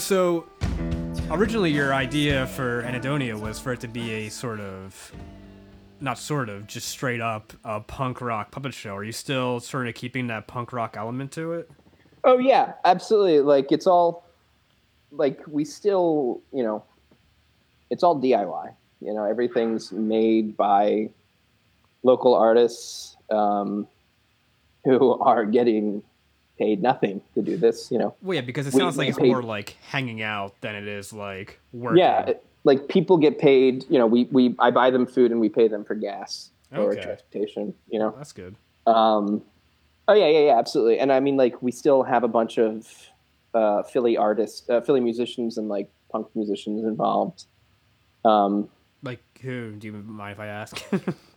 so originally your idea for Anhedonia was for it to be a sort of not sort of, just straight up a punk rock puppet show. Are you still sort of keeping that punk rock element to it? Oh yeah, absolutely. Like it's all like we still, you know, it's all DIY. You know, everything's made by local artists um, who <laughs> are getting paid nothing to do this. You know, Well, yeah, because it We- sounds like it's paid- more like hanging out than it is like working. yeah, it- like people get paid. You know, we we I buy them food and we pay them for gas or transportation. You know, that's good. Um, oh yeah, yeah, yeah, absolutely. And I mean, like, we still have a bunch of uh, Philly artists, uh, Philly musicians, and like punk musicians involved. Um, Like who? Do you mind if I ask? <laughs>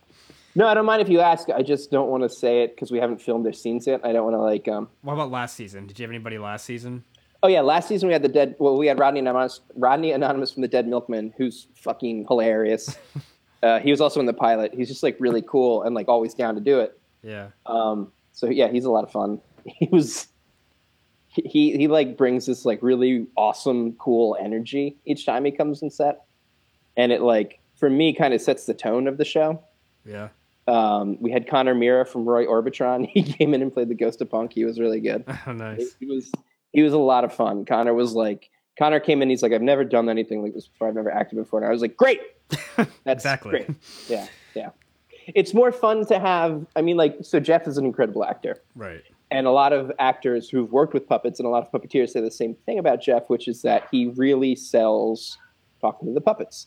no, I don't mind if you ask. I just don't want to say it because we haven't filmed their scenes yet. I don't want to like. Um, what about last season? Did you have anybody last season? oh yeah, last season we had the dead. Well, we had Rodney Anonymous, Rodney Anonymous from the Dead Milkmen, who's fucking hilarious. <laughs> uh, he was also in the pilot. He's just like really cool and like always down to do it. Yeah. Um, so yeah, he's a lot of fun. <laughs> He was he he like brings this like really awesome, cool energy each time he comes in set, and it like for me kind of sets the tone of the show. Yeah. Um, we had Connor Mira from Roy Orbitron. <laughs> He came in and played the Ghost of Punk. He was really good. Oh, <laughs> nice. He was he was a lot of fun. Connor was like Connor came in. He's like, I've never done anything like this before. I've never acted before. And I was like, great. <laughs> That's Exactly. great. Yeah, yeah. It's more fun to have. I mean, like, so Jeff is an incredible actor, Right. and a lot of actors who've worked with puppets and a lot of puppeteers say the same thing about Jeff, which is that he really sells talking to the puppets.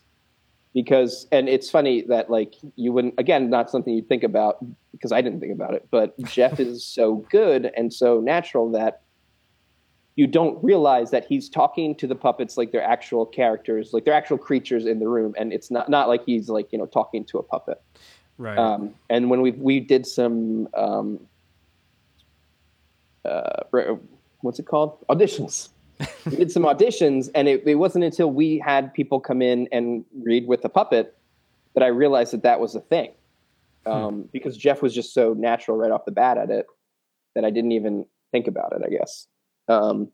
Because, and it's funny that like you wouldn't again not something you'd think about because I didn't think about it, but <laughs> Jeff is so good and so natural that you don't realize that he's talking to the puppets like they're actual characters, like they're actual creatures in the room, and it's not not like he's like you know talking to a puppet. Right. Um, and when we we did some um, uh, what's it called auditions. We <laughs> did some auditions, and it, it wasn't until we had people come in and read with the puppet that I realized that that was a thing. Um, Because Jeff was just so natural right off the bat at it that I didn't even think about it. I guess. Um,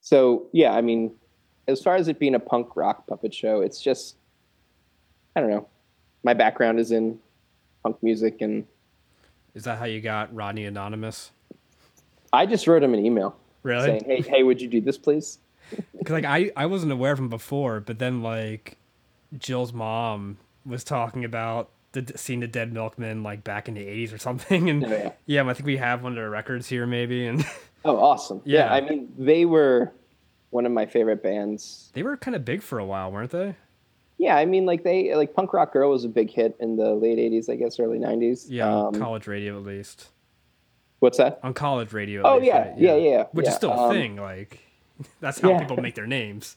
so yeah, I mean, as far as it being a punk rock puppet show, it's just I don't know. My background is in punk music, and Is that how you got Rodney Anonymous? I just wrote him an email Really? saying, "Hey, hey, would you do this, please?" <laughs> Because like I I wasn't aware of him before, but then like Jill's mom was talking about the seeing the Dead Milkmen like back in the '80s or something, and Oh, yeah. yeah, I think we have one of their records here maybe, and <laughs> Oh, awesome! Yeah. Yeah. I mean, they were one of my favorite bands. they were kind of big for a while, weren't they? Yeah, I mean, like they like Punk Rock Girl was a big hit in the late '80s, I guess, early '90s. Yeah, Um, college radio at least. What's that? On college radio. Oh, yeah, right? yeah, yeah, Which yeah, is still a um, thing. Like <laughs> that's how yeah. people make their names.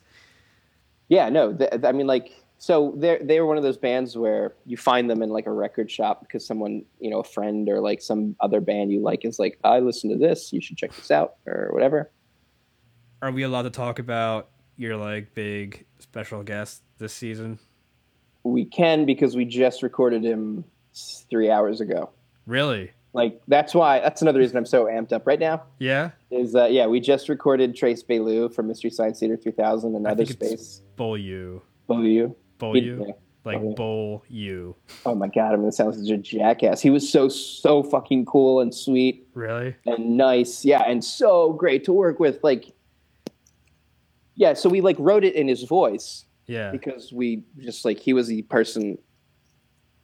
Yeah, no, th- I mean, like, so they they were one of those bands where you find them in like a record shop because someone, you know, a friend or like some other band you like is like, I listen to this, you should check this out or whatever. Are we allowed to talk about your like big special guest this season? we can because we just recorded him three hours ago. Really? Like that's why that's another reason I'm so amped up right now. Yeah. Is uh, yeah, we just recorded Trace Beaulieu from Mystery Science Theater 3000 and Other Space. Bowl you. Bowl you. yeah. Like you. bowl you. Oh my god, I'm gonna sound such a jackass. He was so so fucking cool and sweet Really? and nice, yeah, and so great to work with. Like, yeah, so we like wrote it in his voice Yeah. because we just like he was the person.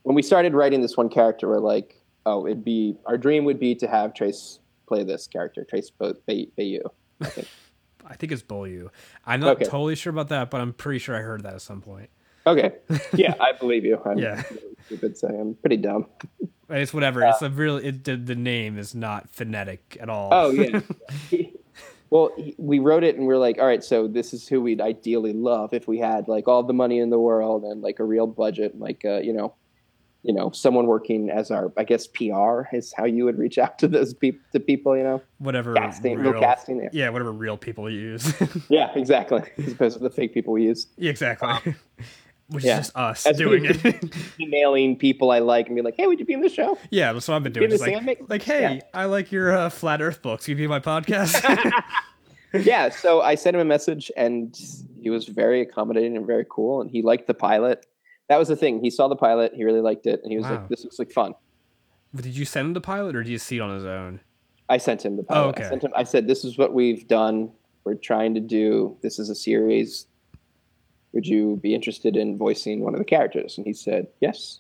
When we started writing this one character, we're like, oh, it'd be our dream would be to have Trace play this character, Trace Bay- Bay- Bayou. I think. <laughs> I think it's bowl you. I'm not Okay. totally sure about that, but I'm pretty sure I heard that at some point. okay, <laughs> yeah, I believe you. I'm Yeah. really stupid, so I'm pretty dumb. <laughs> It's whatever. it's a real. It, the, the name is not phonetic at all. Oh yeah. well, he, we wrote it and we are like, all right, so this is who we'd ideally love if we had like all the money in the world and like a real budget, like uh, you know, you know, someone working as our, I guess, PR is how you would reach out to those people, to people, you know, whatever. casting, real, casting. Yeah, Yeah, whatever real people use. <laughs> yeah exactly. <laughs> As opposed to the fake people we use. Yeah, exactly. <laughs> Which yeah. is just us As doing it. Emailing people I like and be like, hey, would you be in the show? yeah, that's what I've been doing. Just like, like, hey, Yeah. I like your uh, flat Earth books. You be my podcast. yeah, so I sent him a message and he was very accommodating and very cool and he liked the pilot. That was the thing. He saw the pilot, he really liked it, and he was Wow. like, This looks like fun. but did you send him the pilot, or did you see it on his own? I sent him the oh, pilot. Oh, okay. I sent him I said, This is what we've done. We're trying to do this is a series. Would you be interested in voicing one of the characters? And he said, Yes.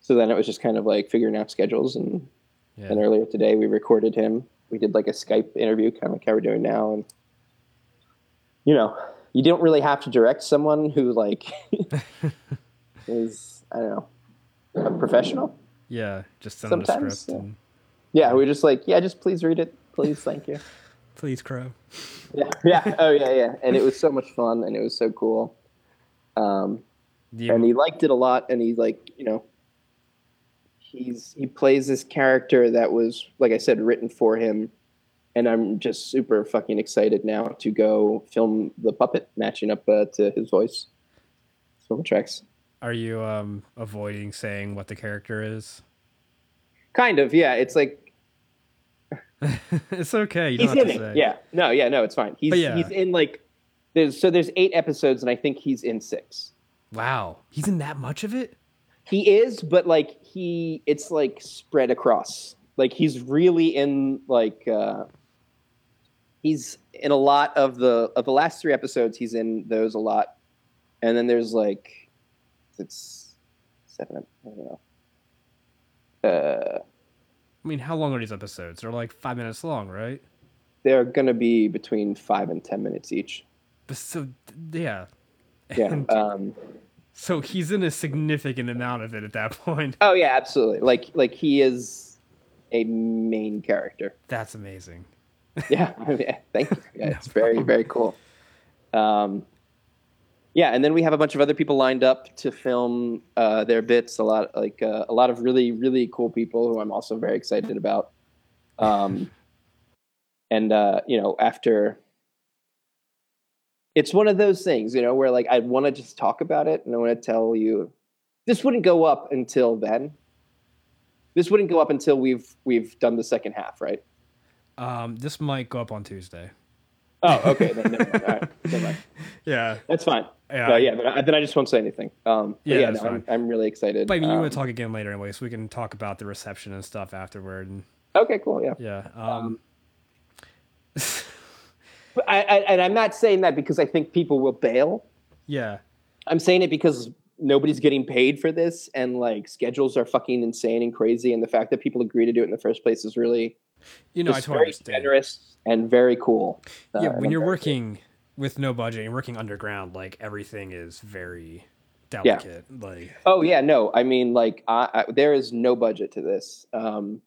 So then it was just kind of like figuring out schedules and Yeah. And earlier today, we recorded him. We did like a Skype interview, kind of like how we're doing now. And you know, you don't really have to direct someone who like <laughs> <laughs> is I don't know a professional. Yeah, just send him the Sometimes, script. yeah. And, Yeah, we're just like, yeah, just please read it, please, thank you. <laughs> Please, Crow. Yeah, yeah, oh yeah, yeah. And it was so much fun, and it was so cool. Um, you- and he liked it a lot and he like you know he's he plays this character that was like i said written for him and i'm just super fucking excited now to go film the puppet matching up uh, to his voice film tracks are you um avoiding saying what the character is? kind of yeah it's like <laughs> it's okay. You don't he's have in it say. yeah no yeah no it's fine he's yeah. he's in like there's so there's eight episodes and i think he's in six Wow, he's in that much of it. He is, but like he, it's like spread across. Like he's really in like uh he's in a lot of the of the last three episodes. He's in those a lot, and then there's like it's seven. I don't know. Uh, I mean, how long are these episodes? They're like five minutes long, right? they're gonna be between five and ten minutes each. But so yeah. Yeah. <laughs> And Um, so he's in a significant amount of it at that point. oh yeah, absolutely. Like like he is a main character. That's amazing. yeah, <laughs> yeah, thank you. Yeah, it's <laughs> very, very cool. Um, yeah, and then we have a bunch of other people lined up to film uh, their bits. A lot, like uh, a lot of really, really cool people who I'm also very excited about. Um, <laughs> and uh, you know, after it's one of those things, you know, where like I want to just talk about it and I want to tell you this wouldn't go up until then. This wouldn't go up until we've we've done the second half, right? Um, this might go up on Tuesday. Oh, okay. Then, never mind. All right, <laughs> never mind. Yeah. That's fine. Yeah. No, yeah, but I, then I just won't say anything. Um, Yeah, yeah, no, I'm. I'm really excited. But I mean, you um, want to talk again later anyway, so we can talk about the reception and stuff afterward. And Okay, cool. Yeah. yeah. Um, But <laughs> I, I, and I'm not saying that because I think people will bail. yeah. I'm saying it because nobody's getting paid for this, and like schedules are fucking insane and crazy, and the fact that people agree to do it in the first place is really You know, I totally very understand. generous and very cool. Uh, Yeah, when you're working with no budget and working underground, like everything is very delicate. Like Oh yeah, no. I mean, like, I, I, there is no budget to this. Um,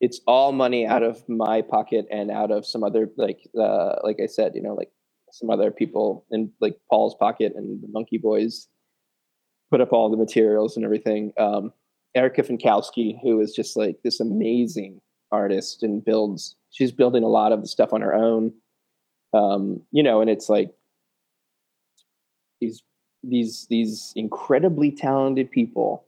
it's all money out of my pocket and out of some other, like, uh, like I said, you know, like some other people in like Paul's pocket and the Monkey Boys put up all the materials and everything. Um, Erica Finkowski, who is just like this amazing artist and builds, she's building a lot of the stuff on her own. Um, you know, and it's like these these these incredibly talented people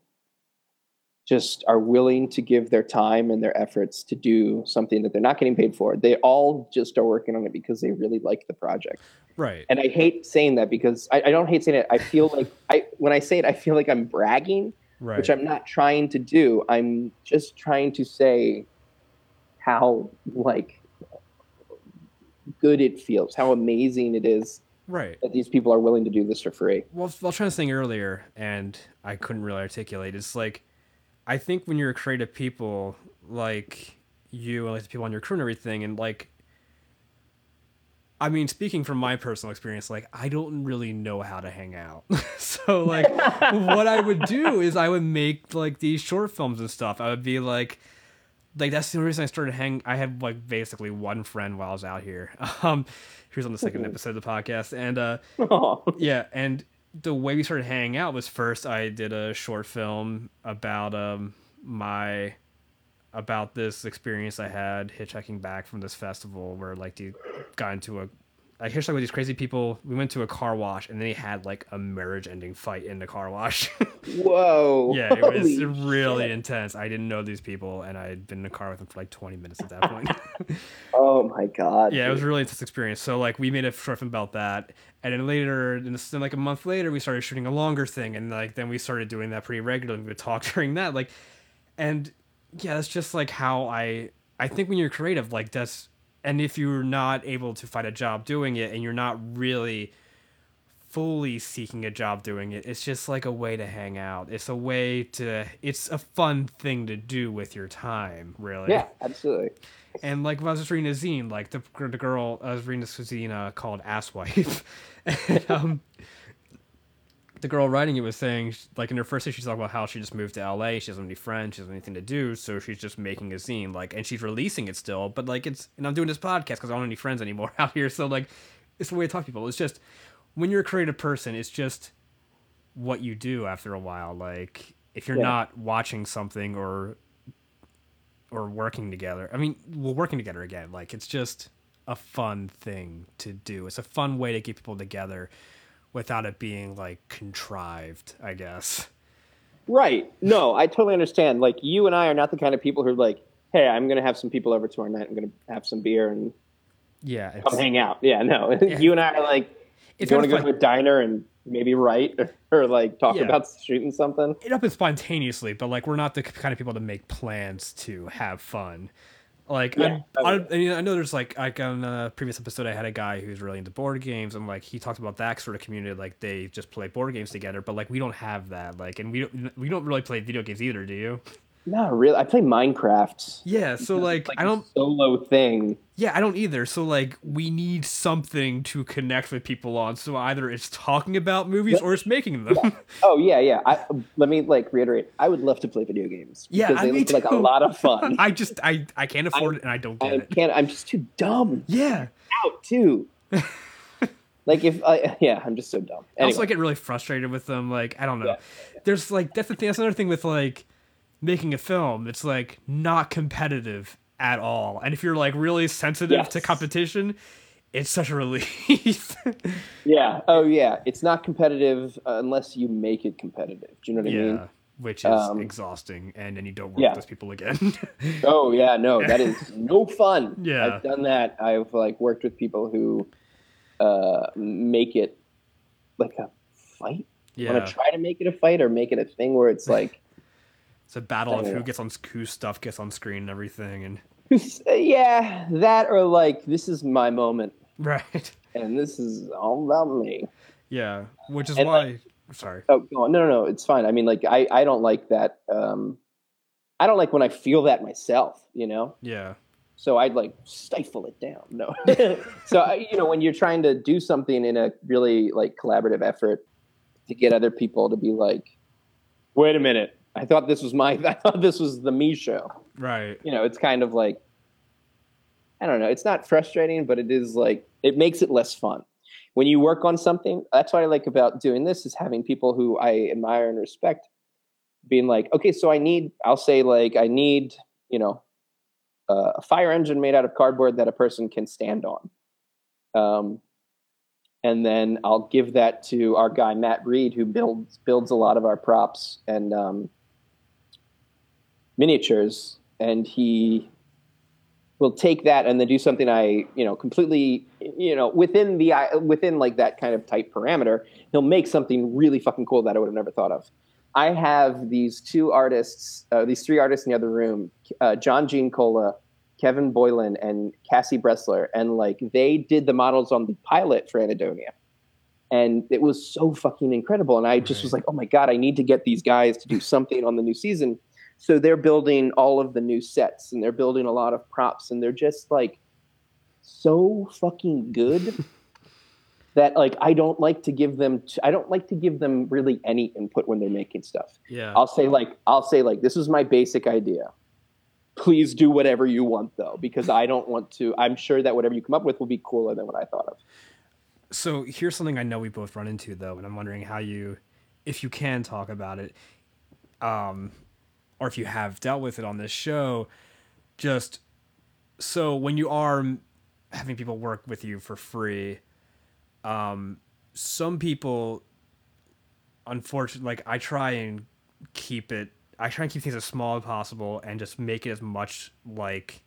just are willing to give their time and their efforts to do something that they're not getting paid for. They all just are working on it because they really like the project. Right. And I hate saying that because I, I don't hate saying it. I feel like I when I say it, I feel like I'm bragging, right. which I'm not trying to do. I'm just trying to say how like good it feels, how amazing it is right. that these people are willing to do this for free. Well, I was trying to saying earlier, and I couldn't really articulate. It's like, I think when you're a creative people, like you and like the people on your crew and everything, and like, I mean, speaking from my personal experience, like I don't really know how to hang out. <laughs> so like, <laughs> what I would do is I would make like these short films and stuff. I would be like. Like that's the reason I started hang. I had like basically one friend while I was out here. <laughs> Um, he was on the second episode of the podcast, and uh, Oh, <laughs> yeah, and the way we started hanging out was first I did a short film about um my about this experience I had hitchhiking back from this festival where like you got into a I hitchhiked with these crazy people. We went to a car wash and then they had like a marriage ending fight in the car wash. <laughs> whoa! yeah, it was Holy really shit. intense. I didn't know these people and I had been in the car with them for like 20 minutes at that point. <laughs> Oh my god! yeah, it was a really intense experience. So like we made a short film about that, and then later, and then like a month later, we started shooting a longer thing, and like then we started doing that pretty regularly. We would talk <laughs> during that, like, and yeah, that's just like how I I think when you're creative, like that's and if you're not able to find a job doing it, and you're not really fully seeking a job doing it it's just like a way to hang out. It's a way to it's a fun thing to do with your time really. Yeah, absolutely. and like when I was reading a zine, like the the girl I was reading this zine uh, called Asswife, <laughs> and um, the girl writing it was saying like in her first issue she's talking about how she just moved to LA, she doesn't have any friends, she doesn't have anything to do, so she's just making a zine, like, and she's releasing it still, but like it's and I'm doing this podcast because I don't have any friends anymore <laughs> out here, so like it's the way to talk to people. It's just when you're a creative person, it's just what you do after a while. Like if you're Yeah. not watching something or or working together. I mean, we're working together again. Like it's just a fun thing to do. It's a fun way to get people together without it being like contrived. I guess. Right. No, I totally understand. Like you and I are not the kind of people who are like, "Hey, I'm going to have some people over tomorrow night. I'm going to have some beer and Yeah. It's, come hang out." Yeah, no. <laughs> you and I are like, if you want to go to a diner and maybe write or, <laughs> or like talk Yeah. about shooting something. it happens spontaneously, but like we're not the kind of people to make plans to have fun. Like Yeah. I, I know there's like like on a previous episode I had a guy who's really into board games and like he talked about that sort of community like they just play board games together, but like we don't have that like and we don't we don't really play video games either, do you? Not really. I play Minecraft. Yeah, so like, Like I don't a solo thing. yeah, I don't either. So like we need something to connect with people on. So either it's talking about movies or it's making them. <laughs> Oh yeah, yeah. I, let me like reiterate. I would love to play video games. Yeah, because I- they look like a lot of fun. <laughs> I just I I can't afford it and I don't get I it. can't. I'm just too dumb Yeah. out too. <laughs> like if I, yeah, I'm just so dumb. I also Anyway, get really frustrated with them. Like I don't know. Yeah, There's like that's the thing. That's another thing with like making a film. It's like not competitive at all. And if you're like really sensitive to competition, it's such a relief. <laughs> yeah. Oh yeah. It's not competitive unless you make it competitive. Do you know what I yeah. mean? Which is Um, exhausting, and then you don't work yeah. with those people again. <laughs> Oh yeah. No, that is no fun. Yeah. I've done that. I've like worked with people who uh, make it like a fight. yeah, Want to try to make it a fight or make it a thing where it's like. It's a battle of Yeah. who gets on whose stuff gets on screen and everything, and <laughs> yeah, that or like this is my moment right, <laughs> and this is all about me. yeah. Which is And, why. sorry. Oh no, no, no, it's fine. I mean, like I, I don't like that. Um, I don't like when I feel that myself. You know, Yeah, so I'd like stifle it down. No, <laughs> so I, you know, when you're trying to do something in a really like collaborative effort to get other people to be like, wait a minute, I thought this was my, <laughs> I thought this was the me show. right. you know, it's kind of like I don't know. It's not frustrating, but it is like it makes it less fun. When you work on something, that's what I like about doing this is having people who I admire and respect being like, okay, so I need, I'll say like, I need, you know, uh, a fire engine made out of cardboard that a person can stand on. Um, and then I'll give that to our guy Matt Reed, who builds builds a lot of our props and um, miniatures, and he will take that and then do something I, you know, completely, you know, within the within like that kind of tight parameter. He'll make something really fucking cool that I would have never thought of. I have these two artists, uh, these three artists in the other room, uh, John Giancola, Kevin Boylan, and Cassie Bressler, and like they did the models on the pilot for Anhedonia, and it was so fucking incredible. And I just Right. was like, oh my god, I need to get these guys to do something on the new season. So they're building all of the new sets, and they're building a lot of props, and they're just like so fucking good. <laughs> That like I don't like to give them I don't like to give them really any input when they're making stuff. Yeah. I'll say like I'll say like this is my basic idea. Please do whatever you want though, because I don't want to. I'm sure that whatever you come up with will be cooler than what I thought of. So here's something I know we both run into though, and I'm wondering how you, if you can talk about it, um, or if you have dealt with it on this show. Just so when you are having people work with you for free, um, some people, unfortunately, like I try and keep it. I try and keep things as small as possible and just make it as much like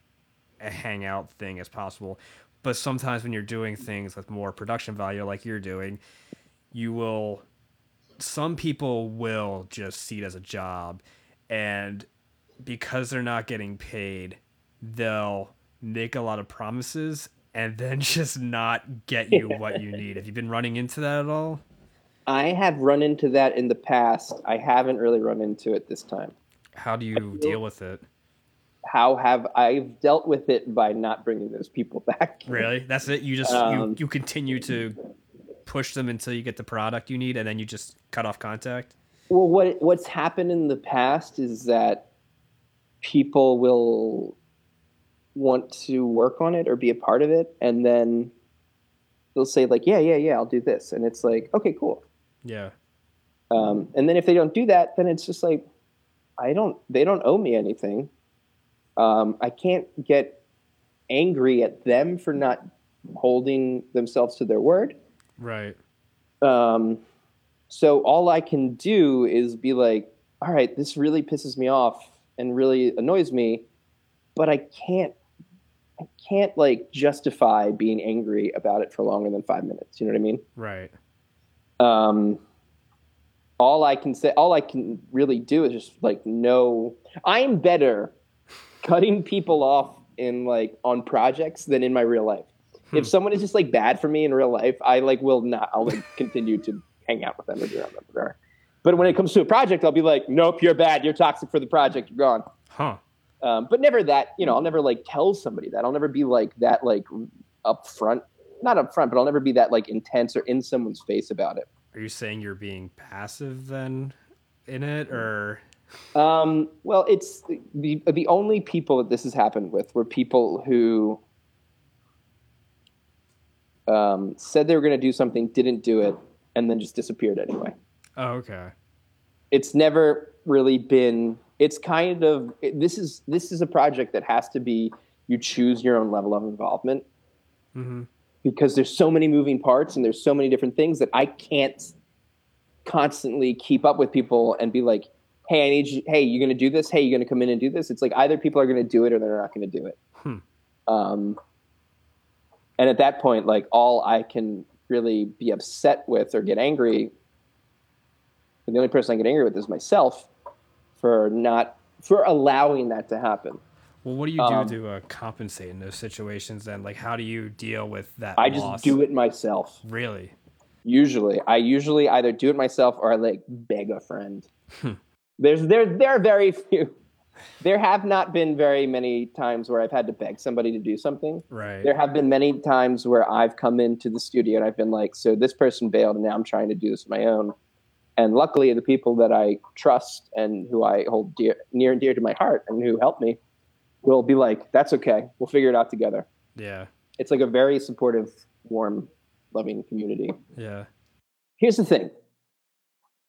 a hangout thing as possible. But sometimes when you're doing things with more production value, like you're doing, you will. Some people will just see it as a job, and because they're not getting paid, they'll make a lot of promises and then <laughs> just not get you what you need. Have you been running into that at all? I have run into that in the past. I haven't really run into it this time. How do you deal with it? How have I dealt with it by not bringing those people <laughs> back? Really? That's it? You just Um, you, you continue to push them until you get the product you need and then you just cut off contact? Well, what what's happened in the past is that people will want to work on it or be a part of it, and then they'll say like, "Yeah, yeah, yeah, I'll do this," and it's like, "Okay, cool." Yeah. Um, and then if they don't do that, then it's just like, I don't. They don't owe me anything. Um, I can't get angry at them for not holding themselves to their word. Right. Um, so all I can do is be like, all right, this really pisses me off and really annoys me, but I can't, I can't like justify being angry about it for longer than five minutes. You know what I mean? Right. Um, all I can say, all I can really do is just like know I'm better cutting people off in like on projects than in my real life. If someone is just like bad for me in real life, I like will not. I'll like continue to hang out with them or around them. Whatever. But when it comes to a project, I'll be like, nope, you're bad. You're toxic for the project. You're gone. Huh. Um, but never that. You know, I'll never like tell somebody that. I'll never be like that. Like upfront, not upfront, but I'll never be that like intense or in someone's face about it. Are you saying you're being passive then in it or Um, well, it's the the only people that this has happened with were people who um, said they were going to do something, didn't do it, and then just disappeared anyway. Oh, okay. It's never really been. It's kind of this is this is a project that has to be you choose your own level of involvement Mhm. because there's so many moving parts and there's so many different things that I can't constantly keep up with people and be like, hey, I need you. Hey, you're going to do this. Hey, you're going to come in and do this. It's like either people are going to do it or they're not going to do it. Hmm. Um, and at that point, like all I can really be upset with or get angry, and the only person I get angry with is myself for not for allowing that to happen. Well, what do you do Um, to uh, compensate in those situations then? Like how do you deal with that I just do it myself. Really? Usually, I usually either do it myself or I like beg a friend. Hmm. There's there there are very <laughs> few. There have not been very many times where I've had to beg somebody to do something. Right. There have been many times where I've come into the studio and I've been like, so this person bailed and now I'm trying to do this on my own. And luckily, the people that I trust and who I hold dear, near and dear to my heart and who help me will be like, that's okay. We'll figure it out together. Yeah. It's like a very supportive, warm, loving community. Yeah. Here's the thing.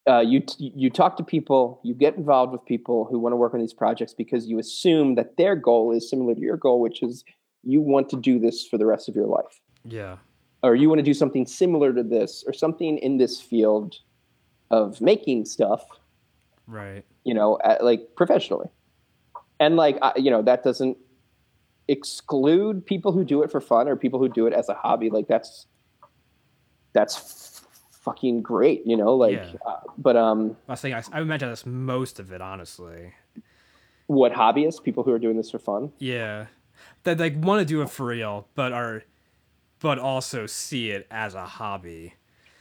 Uh, you you talk to people, you get involved with people who want to work on these projects because you assume that their goal is similar to your goal, which is you want to do this for the rest of your life. Yeah. or you want to do something similar to this or something in this field of making stuff Right. you know like professionally and like I, you know that doesn't exclude people who do it for fun or people who do it as a hobby like that's that's fucking great you know like Yeah. uh, but um I was I, I imagine that's most of it, honestly. what hobbyists people who are doing this for fun Yeah. That like want to do it for real, but are, but also see it as a hobby.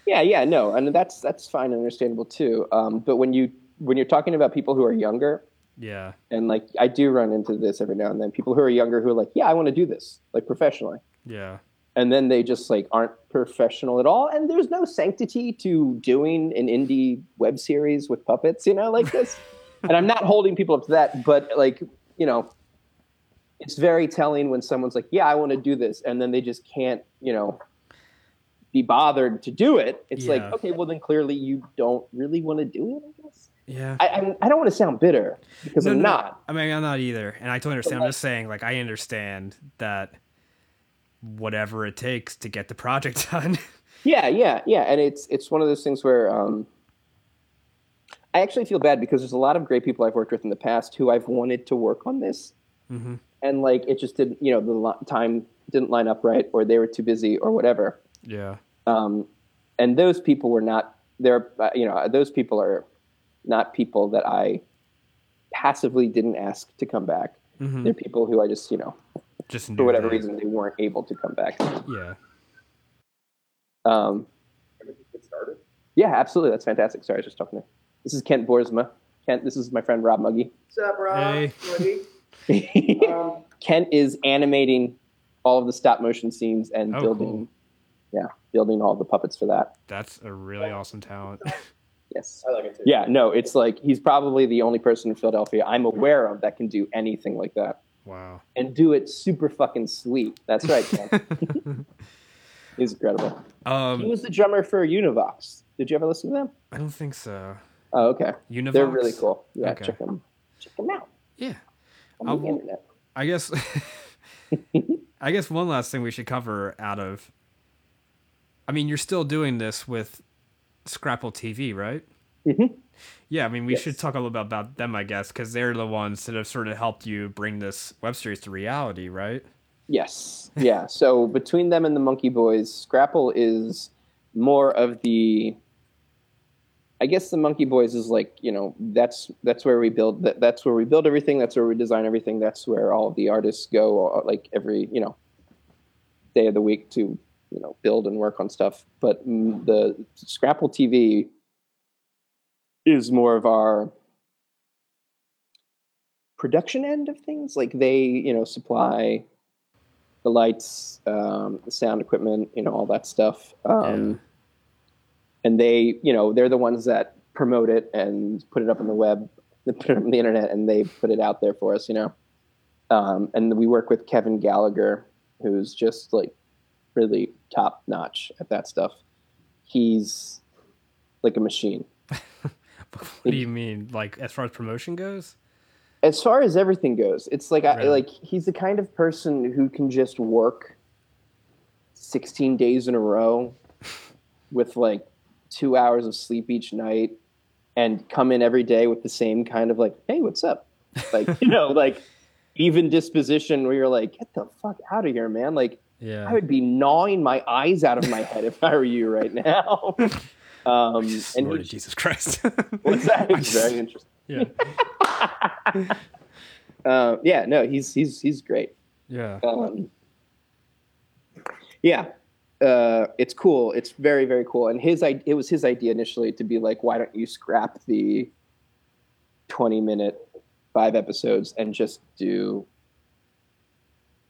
Yeah, yeah, no, and that's that's fine and understandable too. Um, but when you when you're talking about people who are younger, Yeah. and like I do run into this every now and then, people who are younger who are like, yeah, I want to do this like professionally, Yeah. And then they just like aren't professional at all, and there's no sanctity to doing an indie web series with puppets, you know, like this. <laughs> and I'm not holding people up to that, but like you know, it's very telling when someone's like, yeah, I want to do this, and then they just can't, you know. Be bothered to do it. It's like okay, well then clearly you don't really want to do it. I guess. Yeah. I, I, I don't want to sound bitter because No, I'm no, not. I mean, I'm not either, and I totally understand. like- I'm just saying, like, I understand that whatever it takes to get the project <laughs> done. Yeah, yeah, yeah. And it's it's one of those things where um, I actually feel bad because there's a lot of great people I've worked with in the past who I've wanted to work on this, hmm and like it just didn't, you know, the li- time didn't line up right, or they were too busy, or whatever. Yeah. Um, and those people were not. They're uh, you know those people are not people that I passively didn't ask to come back. hmm They're people who I just you know Just for whatever that- reason they weren't able to come back. Yeah. Um, Yeah, absolutely. That's fantastic. Sorry, I was just talking to. This is Kent Boersma. Kent, this is my friend Rob Muggy. What's up, Rob? Hey. Buddy? <laughs> Um, Kent is animating all of the stop motion scenes and Oh, building, cool. yeah, building all the puppets for that. That's a really awesome talent. <laughs> Yes. I like it too. Yeah, no, it's like he's probably the only person in Philadelphia I'm aware of that can do anything like that wow. and do it super fucking sweet. That's right, Kent. <laughs> <laughs> he's incredible. He Um, was the drummer for Univox. Did you ever listen to them? I don't think so. Oh, okay. Univox. They're really cool. Yeah, Okay. check them. Check them out Yeah. on I the internet. I guess. <laughs> I guess one last thing we should cover out of. I mean, you're still doing this with Scrapple TV, right? Mhm. Yeah, I mean, we should talk a little bit about them, I guess, because they're the ones that have sort of helped you bring this web series to reality, right? Yes. Yeah. So between them and the Monkey Boys, Scrapple is more of the. I guess the Monkey Boys is like you know that's that's where we build that that's where we build everything that's where we design everything that's where all of the artists go uh, like every you know day of the week to you know build and work on stuff but mm, the Scrapple TV is more of our production end of things like they you know supply the lights, um, the sound equipment, you know, all that stuff. Um, Yeah. And they, you know, they're the ones that promote it and put it up on the web, they <laughs> put it on the internet, and they put it out there for us, you know. Um, and we work with Kevin Gallagher, who's just like really top notch at that stuff. He's like a machine. <laughs> <laughs> What do you mean, like as far as promotion goes? as far as everything goes, it's like I, like he's the kind of person who can just work 16 days in a row with like 2 hours of sleep each night and come in every day with the same kind of like, "Hey, what's up?" Like, you know, like even disposition where you're like, "Get the fuck out of here, man." Like Yeah. I would be gnawing my eyes out of my head if I were you right now. <laughs> Um, and Lord he, Jesus Christ. <laughs> what's that? <laughs> It's very interesting. <laughs> yeah. Uh, yeah, no, he's he's he's great. Yeah. um, yeah, uh, it's cool. It's very very cool. And his it was his idea initially to be like, why don't you scrap the twenty minute five episodes and just do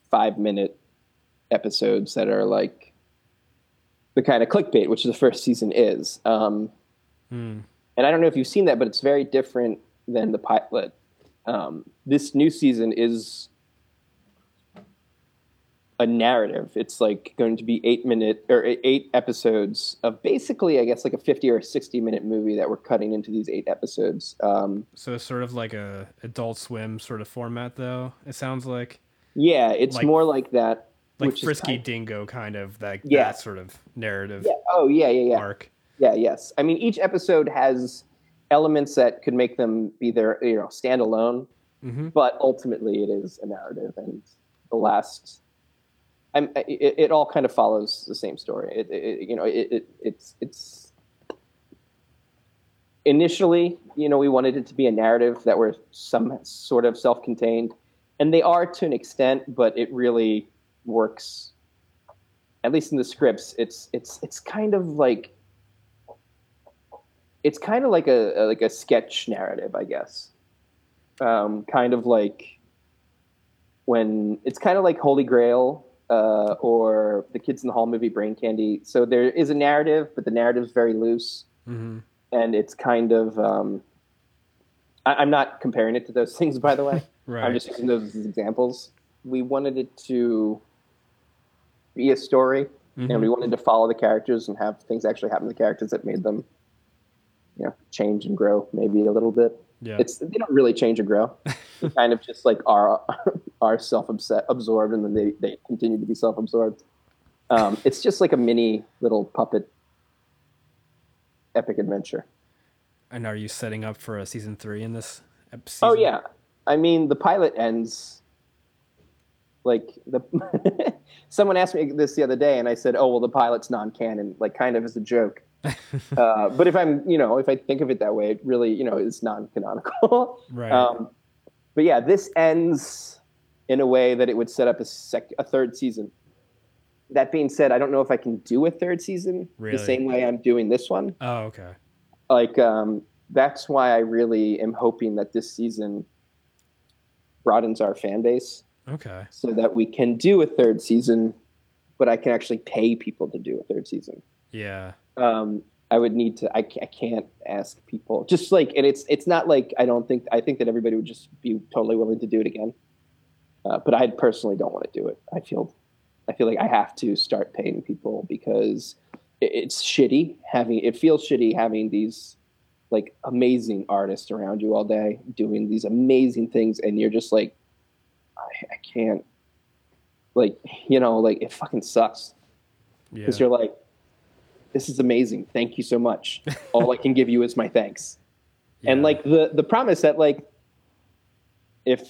five minute episodes that are like the kind of clickbait, which the first season is. Um, Hmm. and I don't know if you've seen that, but it's very different than the pilot. Um, this new season is a narrative. It's like going to be eight minute or eight- eight episodes of basically, I guess, like a fifty or sixty minute movie that we're cutting into these eight episodes. Um, So it's sort of like a Adult Swim sort of format, though. It sounds like. yeah, it's Like- more like that. Like which frisky kind- dingo kind of that Yeah. that sort of narrative Yeah. Oh yeah, yeah, yeah. arc. Yeah, yes. I mean, each episode has elements that could make them be their, you know, standalone, hmm but ultimately it is a narrative, and the last, I'm, it, it all kind of follows the same story. It, it you know, it, it, it's it's initially, you know, we wanted it to be a narrative that were some sort of self-contained, and they are to an extent, but it really works. At least in the scripts, it's it's it's kind of like it's kind of like a, like a sketch narrative, I guess. Um, kind of like when it's kind of like Holy Grail uh, or the Kids in the Hall movie Brain Candy. So there is a narrative, but the narrative is very loose, hmm and it's kind of. Um, I, I'm not comparing it to those <laughs> things, by the way. <laughs> Right. I'm just using those as examples. We wanted it to be a story, Mhm. and we wanted to follow the characters and have things actually happen to the characters that made them, you know, change and grow maybe a little bit. yeah. It's they don't really change or grow. <laughs> they kind of just like are <laughs> are self absorbed, and then they they continue to be self absorbed. Um, it's just like a mini little puppet epic adventure. and are you setting up for a season three in this episode? Oh yeah, I mean the pilot ends. Like the <laughs> someone asked me this the other day, and I said, "Oh well, the pilot's non-canon," like kind of as a joke. <laughs> uh, but if I'm, you know, if I think of it that way, it really, you know, is non-canonical. <laughs> Right. Um, but yeah, this ends in a way that it would set up a sec- a third season. That being said, I don't know if I can do a third season Really? the same way I'm doing this one oh, okay. like um, that's why I really am hoping that this season broadens our fan base Okay. so that we can do a third season, but I can actually pay people to do a third season. Yeah. Um, I would need to. I, I can't ask people just like, and it's it's not like I don't think I think that everybody would just be totally willing to do it again. Uh, but I personally don't want to do it. I feel I feel like I have to start paying people because it, it's shitty having it feels shitty having these like amazing artists around you all day doing these amazing things and you're just like I, can't like you know like it fucking sucks. Yeah. because you're like this is amazing. Thank you so much. All i can give you is my thanks. <laughs> And like the the promise that like if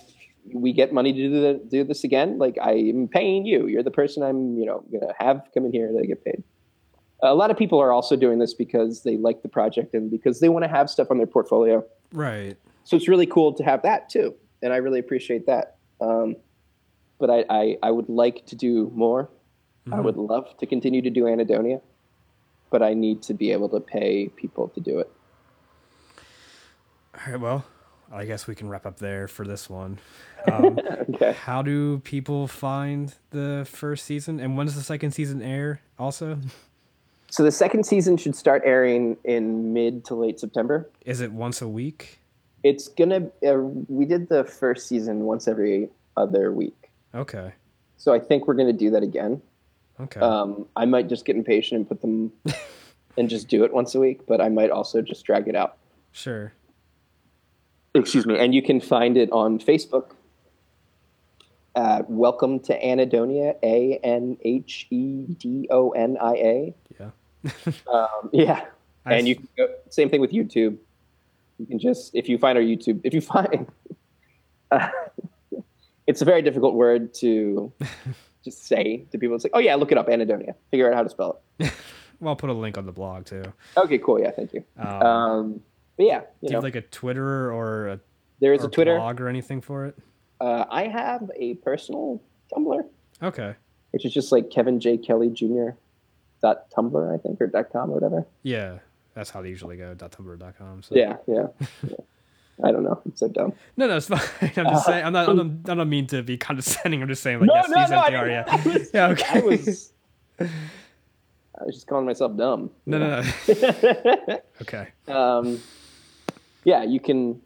we get money to do, the, do this again like i am paying you. You're the person i'm you know gonna have come in here to get paid. A lot of people are also doing this because they like the project and because they want to have stuff on their portfolio. Right. so it's really cool to have that too. And i really appreciate that um, but I, I i would like to do more I Mhm. would love to continue to do Anhedonia, but I need to be able to pay people to do it. All right. Well, I guess we can wrap up there for this one. Um, <laughs> Okay. how do people find the first season, and when does the second season air? Also, So the second season should start airing in mid to late September. is it once a week? It's gonna. Uh, we did the first season once every other week, Okay. so I think we're gonna do that again. Okay. Um, I might just get impatient and put them <laughs> and just do it once a week, but I might also just drag it out. sure. Excuse me. And you can find it on Facebook. At Welcome to Anhedonia, A N H E D O N I A. Yeah. Um, yeah, <laughs> I and you can go, same thing with YouTube. You can just if you find our YouTube, if you find, <laughs> uh, it's a very difficult word to <laughs> just say to people. It's like, oh yeah, look it up, Anhedonia. Figure out how to spell it. <laughs> Well, I'll put a link on the blog too. Okay, cool. Yeah, thank you. Um, Um, but yeah, do you you know, have like a Twitter or a, there is a Twitter. blog or anything for it? Uh, I have a personal Tumblr, Okay. which is just like Kevin J Kelly Jr. dot Tumblr, I think, or dot com or whatever. Yeah, that's how they usually go. .tumblr.com. So. Yeah, yeah. yeah. I don't know. It's so dumb. No, no, it's fine. <laughs> I'm just saying. I'm not. I'm not, I don't mean to be condescending. I'm just saying, like, No, yes, no, these no, I are. Yeah. I was- <laughs> yeah. Okay. I was. I was just calling myself dumb. no, no, no. <laughs> okay. um, yeah, you can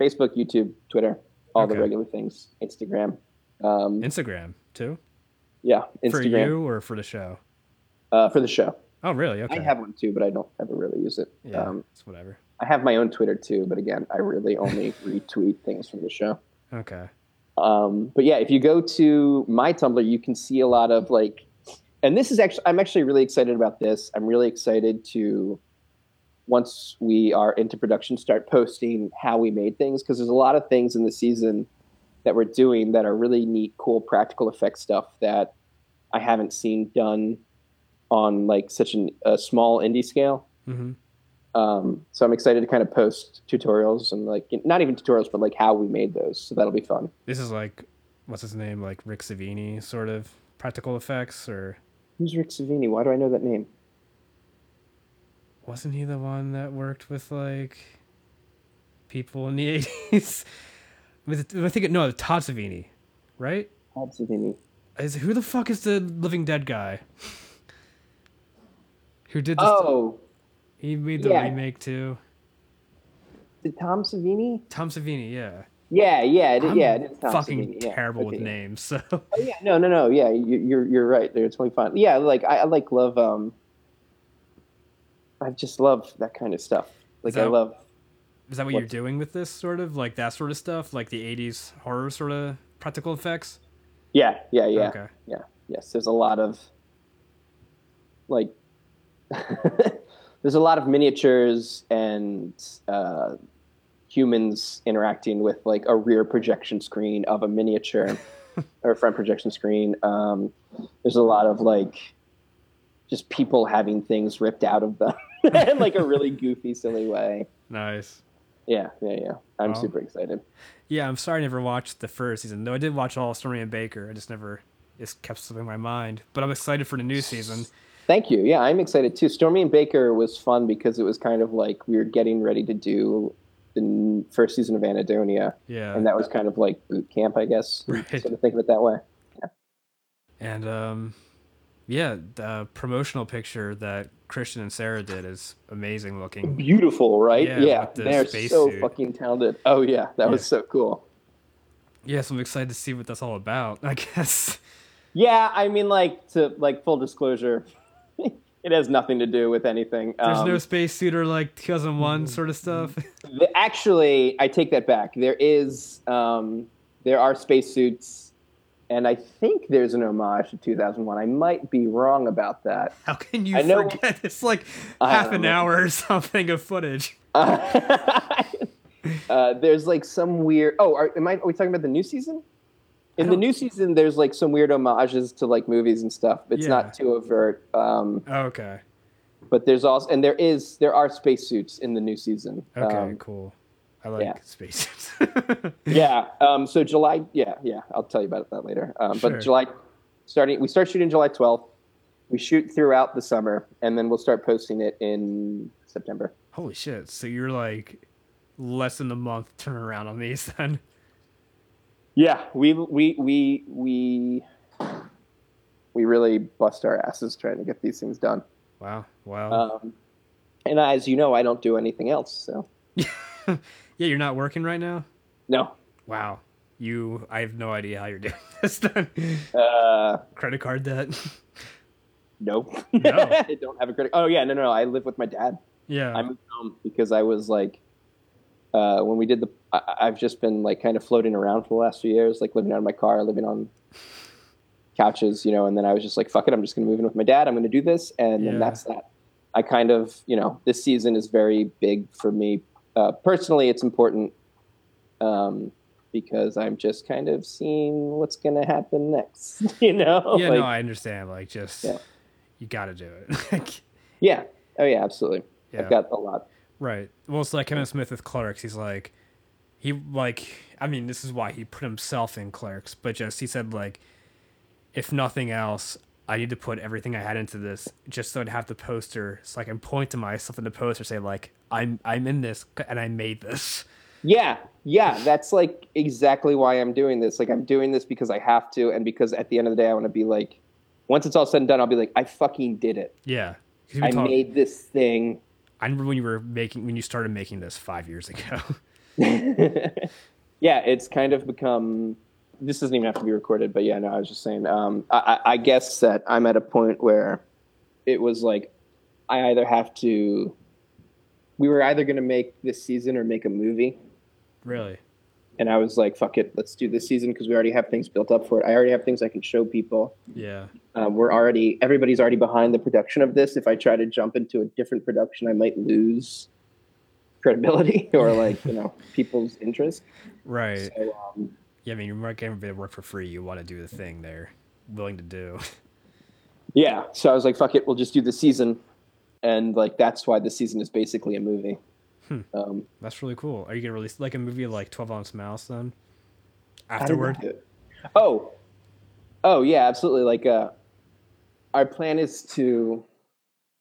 Facebook, YouTube, Twitter, all the regular things. Instagram. Um, Instagram too. yeah, For Instagram you or for the show? uh, for the show. Oh, really? Okay. I have one too, but I don't ever really use it. Yeah. Um, it's whatever. I have my own Twitter too, but again, I really only <laughs> retweet things from the show. Okay. Um, but yeah, if you go to my Tumblr, you can see a lot of like, and this is actually, I'm actually really excited about this. I'm really excited to, once we are into production, start posting how we made things because there's a lot of things in the season that we're doing that are really neat, cool, practical effect stuff that I haven't seen done on like such an, a small indie scale. hmm Um, so I'm excited to kind of post tutorials and like not even tutorials, but like how we made those. So that'll be fun. This is like, what's his name? Like Rick Savini sort of practical effects, or Who's Rick Savini? Why do I know that name? wasn't he the one that worked with like people in the <laughs> eighties? I think no, Todd Savini, right? Todd Savini. Is who the fuck is the Living Dead guy? Who did this? Oh, he made the yeah. remake too. did Tom Savini? Tom Savini, yeah. Yeah, yeah, it, yeah. It is Tom fucking Savini. Yeah, terrible with okay. names. So Oh, yeah, no, no, no. Yeah, you, you're you're right. They're totally fine. Yeah, like I, I like love. Um, I just love that kind of stuff. Like I love. is that what you're doing with this sort of like that sort of stuff, like the '80s horror sort of practical effects? Yeah, yeah, yeah, Okay. yeah. Yes, there's a lot of like. <laughs> there's a lot of miniatures and uh, humans interacting with like a rear projection screen of a miniature <laughs> or a front projection screen. Um, there's a lot of like just people having things ripped out of them <laughs> in like a really goofy, silly way. Nice. Yeah, yeah, yeah. I'm super excited. Yeah, I'm sorry I never watched the first season. Though I did watch all of Stormy and Baker. I just never it kept slipping my mind. But I'm excited for the new season. Thank you. Yeah, I'm excited too. Stormy and Baker was fun because it was kind of like we were getting ready to do the first season of Anhedonia, Yeah. and that was kind of like boot camp, I guess. <laughs> Right. Sort of think of it that way. Yeah. And um, yeah, the promotional picture that Christian and Sarah did is amazing looking. Beautiful, right? Yeah, Yeah, the they're so suit. fucking talented. Oh yeah, that was so cool. Yeah, so I'm excited to see what that's all about. I guess. Yeah, I mean, like to like full disclosure, <laughs> it has nothing to do with anything. There's Um, no spacesuit or like 2001 sort of stuff. <laughs> The, actually, I take that back. There is, um, there are spacesuits, and I think there's an homage to 2001. I might be wrong about that. How can you I know- forget? <laughs> It's like I half an know. hour or something of footage. uh, there's like some weird. Oh, are, am I? Are we talking about the new season? In the new season, there's like some weird homages to like movies and stuff. It's Yeah. not too overt, um, Okay. but there's also and there is there are spacesuits in the new season. Okay. Um, cool. I like yeah. spacesuits. <laughs> yeah. Um, so July. Yeah, yeah. I'll tell you about that later. Um, Sure. But July, starting, we start shooting July 12th. We shoot throughout the summer, and then we'll start posting it in September. Holy shit! So you're like less than a month turnaround on these then. Yeah, we we we we we really bust our asses trying to get these things done. Wow. Wow. Um, and as you know, I don't do anything else. So <laughs> yeah, you're not working right now. no. Wow. You, I have no idea how you're <laughs> doing this. Then Uh, credit card debt. nope. <laughs> No. I don't have a credit. Oh yeah, no, no, no. I live with my dad. yeah. I moved home because I was like, uh, when we did the, I, I've just been like kind of floating around for the last few years, like living out of my car, living on couches, you know, and then I was just like, fuck it, I'm just going to move in with my dad. I'm going to do this. And Yeah. then that's that. I kind of, you know, this season is very big for me. Uh, personally, it's important um, because I'm just kind of seeing what's going to happen next, <laughs> you know? yeah. Like, no, I understand. Like, just Yeah. you got to do it. <laughs> Yeah. Oh, yeah, absolutely. Yeah. I've got a lot. Right. Well, it's like Kevin Smith with Clerks. He's like, he like, I mean, this is why he put himself in Clerks, but just he said like, if nothing else, I need to put everything I had into this just so I'd have the poster, so I can point to myself in the poster, say like, I'm I'm in this and I made this. Yeah, yeah, that's like exactly why I'm doing this. Like I'm doing this because I have to, and because at the end of the day, I want to be like, once it's all said and done, I'll be like, I fucking did it. Yeah. I made this thing. I remember when you were making when you started making this five years ago. <laughs> <laughs> yeah, it's kind of become. This doesn't even have to be recorded, but yeah, no, I was just saying. Um, I, I guess that I'm at a point where it was like, I either have to. We were either going to make this season or make a movie. really? and I was like, "Fuck it, let's do this season because we already have things built up for it. I already have things I can show people. Yeah. Um, we're already everybody's already behind the production of this. If I try to jump into a different production, I might lose credibility <laughs> or <laughs> like you know people's interest. Right. So, um, Yeah, I mean, you're not getting bit of work for free. You want to do the thing they're willing to do. yeah, so I was like, "Fuck it, we'll just do the season," and like that's why the season is basically a movie. Hmm. Um, That's really cool. Are you gonna release like a movie like Twelve Ounce Mouse then? How did that Afterward? Oh, oh yeah, absolutely. Like, uh, our plan is to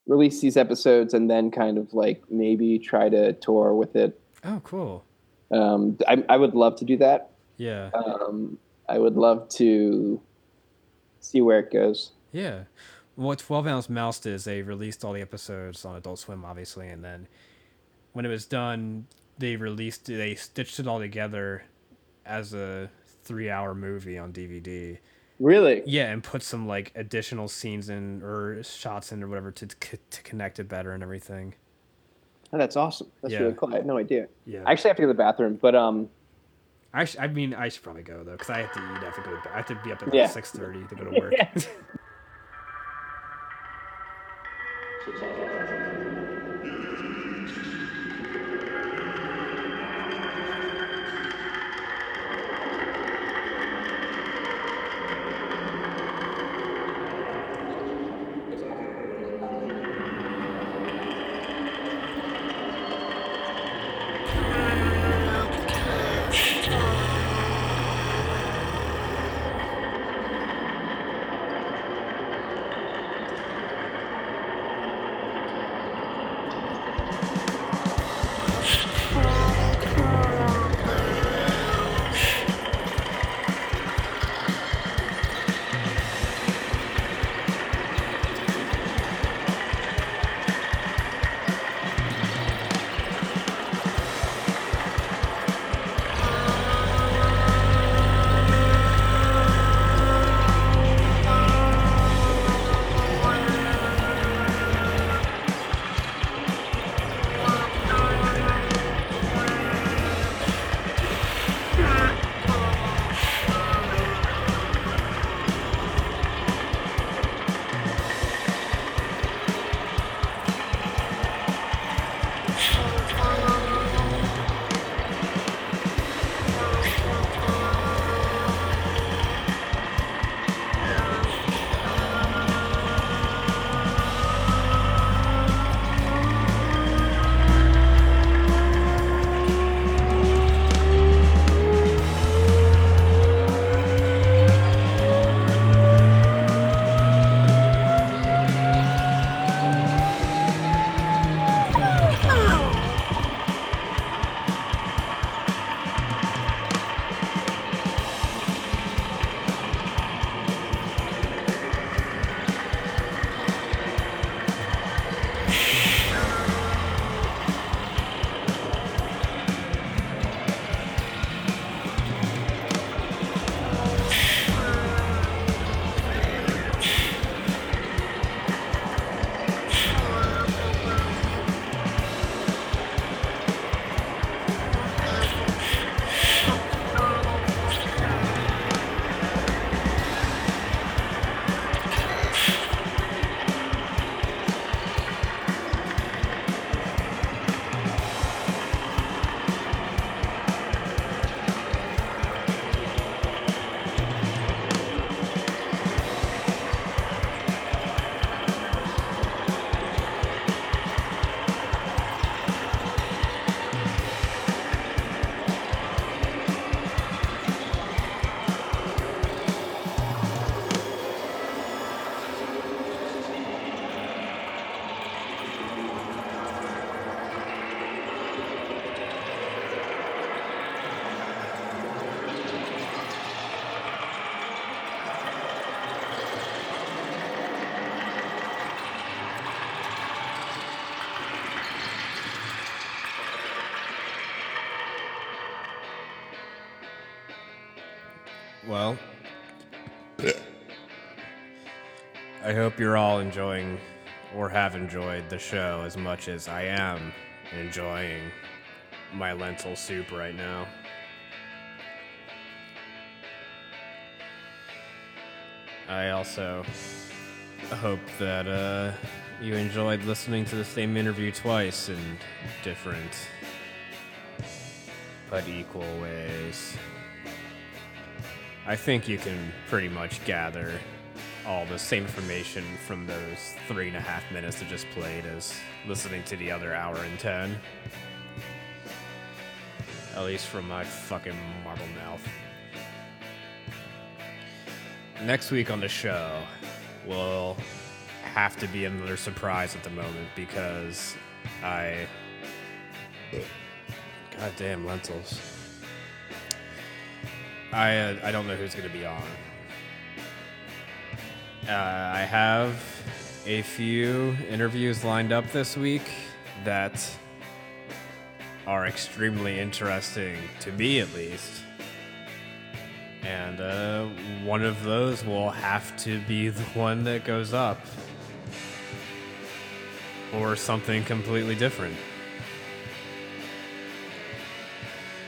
release these episodes and then kind of like maybe try to tour with it. Oh, cool. Um, I, I would love to do that. Yeah. Um, I would love to see where it goes. Yeah. What 12 Ounce Mouse did is they released all the episodes on Adult Swim, obviously, and then when it was done, they released, they stitched it all together as a three hour movie on DVD. Really? Yeah, and put some like additional scenes in or shots in or whatever to, to connect it better and everything. Oh, that's awesome. That's Yeah. really cool. I had no idea. Yeah. I actually have to go to the bathroom, but um, I, sh- I mean, I should probably go though, because I have to eat. I have to go. To, I have to be up at Yeah. like six thirty to go to <laughs> work. <laughs> hope you're all enjoying or have enjoyed the show as much as I am enjoying my lentil soup right now. I also hope that uh, you enjoyed listening to the same interview twice in different but equal ways. I think you can pretty much gather all the same information from those three and a half minutes that just played as listening to the other hour and ten. At least from my fucking marble mouth. Next week on the show will have to be another surprise at the moment because I. Goddamn lentils. I uh, I don't know who's gonna be on. Uh, I have a few interviews lined up this week that are extremely interesting to me, at least. And uh, one of those will have to be the one that goes up, or something completely different.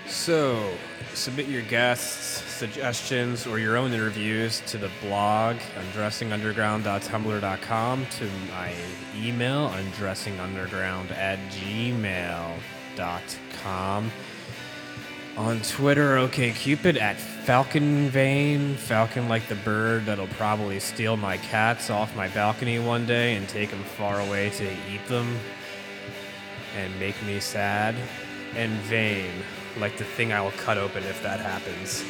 So, submit your guests, suggestions, or your own interviews to the blog, undressingunderground.tumblr.com, to my email, undressingunderground at gmail.com. On Twitter, OKCupid at Falcon Vein, Falcon like the bird that'll probably steal my cats off my balcony one day and take them far away to eat them and make me sad. And Vein, like the thing I will cut open if that happens.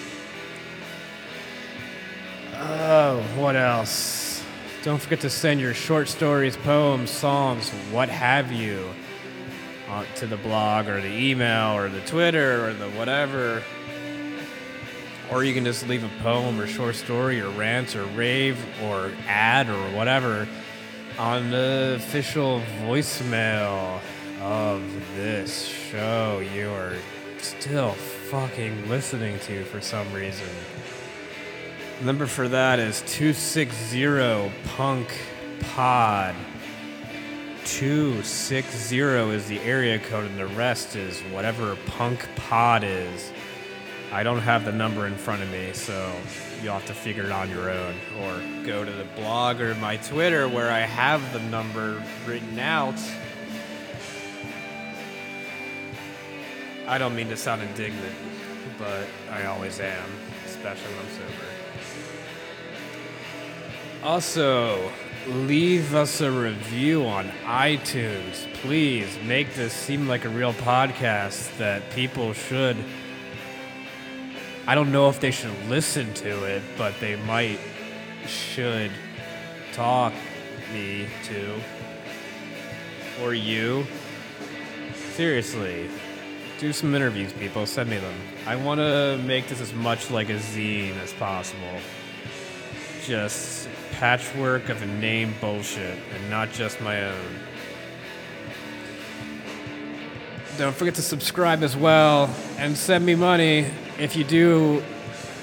Oh, what else? Don't forget to send your short stories, poems, songs, what have you, uh, to the blog or the email or the Twitter or the whatever. Or you can just leave a poem or short story or rant or rave or ad or whatever on the official voicemail of this show you are still fucking listening to for some reason. The number for that is 260 Punk Pod. 260 is the area code, and the rest is whatever Punk Pod is. I don't have the number in front of me, so you'll have to figure it on your own. Or go to the blog or my Twitter where I have the number written out. I don't mean to sound indignant, but I always am, especially when I'm sober. Also, leave us a review on iTunes. Please make this seem like a real podcast that people should. I don't know if they should listen to it, but they might, should talk me to. Or you. Seriously, do some interviews, people. Send me them. I want to make this as much like a zine as possible. Just patchwork of a name bullshit and not just my own. Don't forget to subscribe as well and send me money. If you do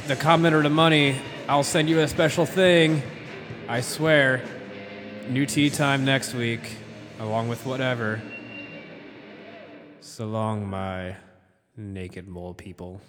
the comment or the money, I'll send you a special thing. I swear. New tea time next week, along with whatever. So long, my naked mole people.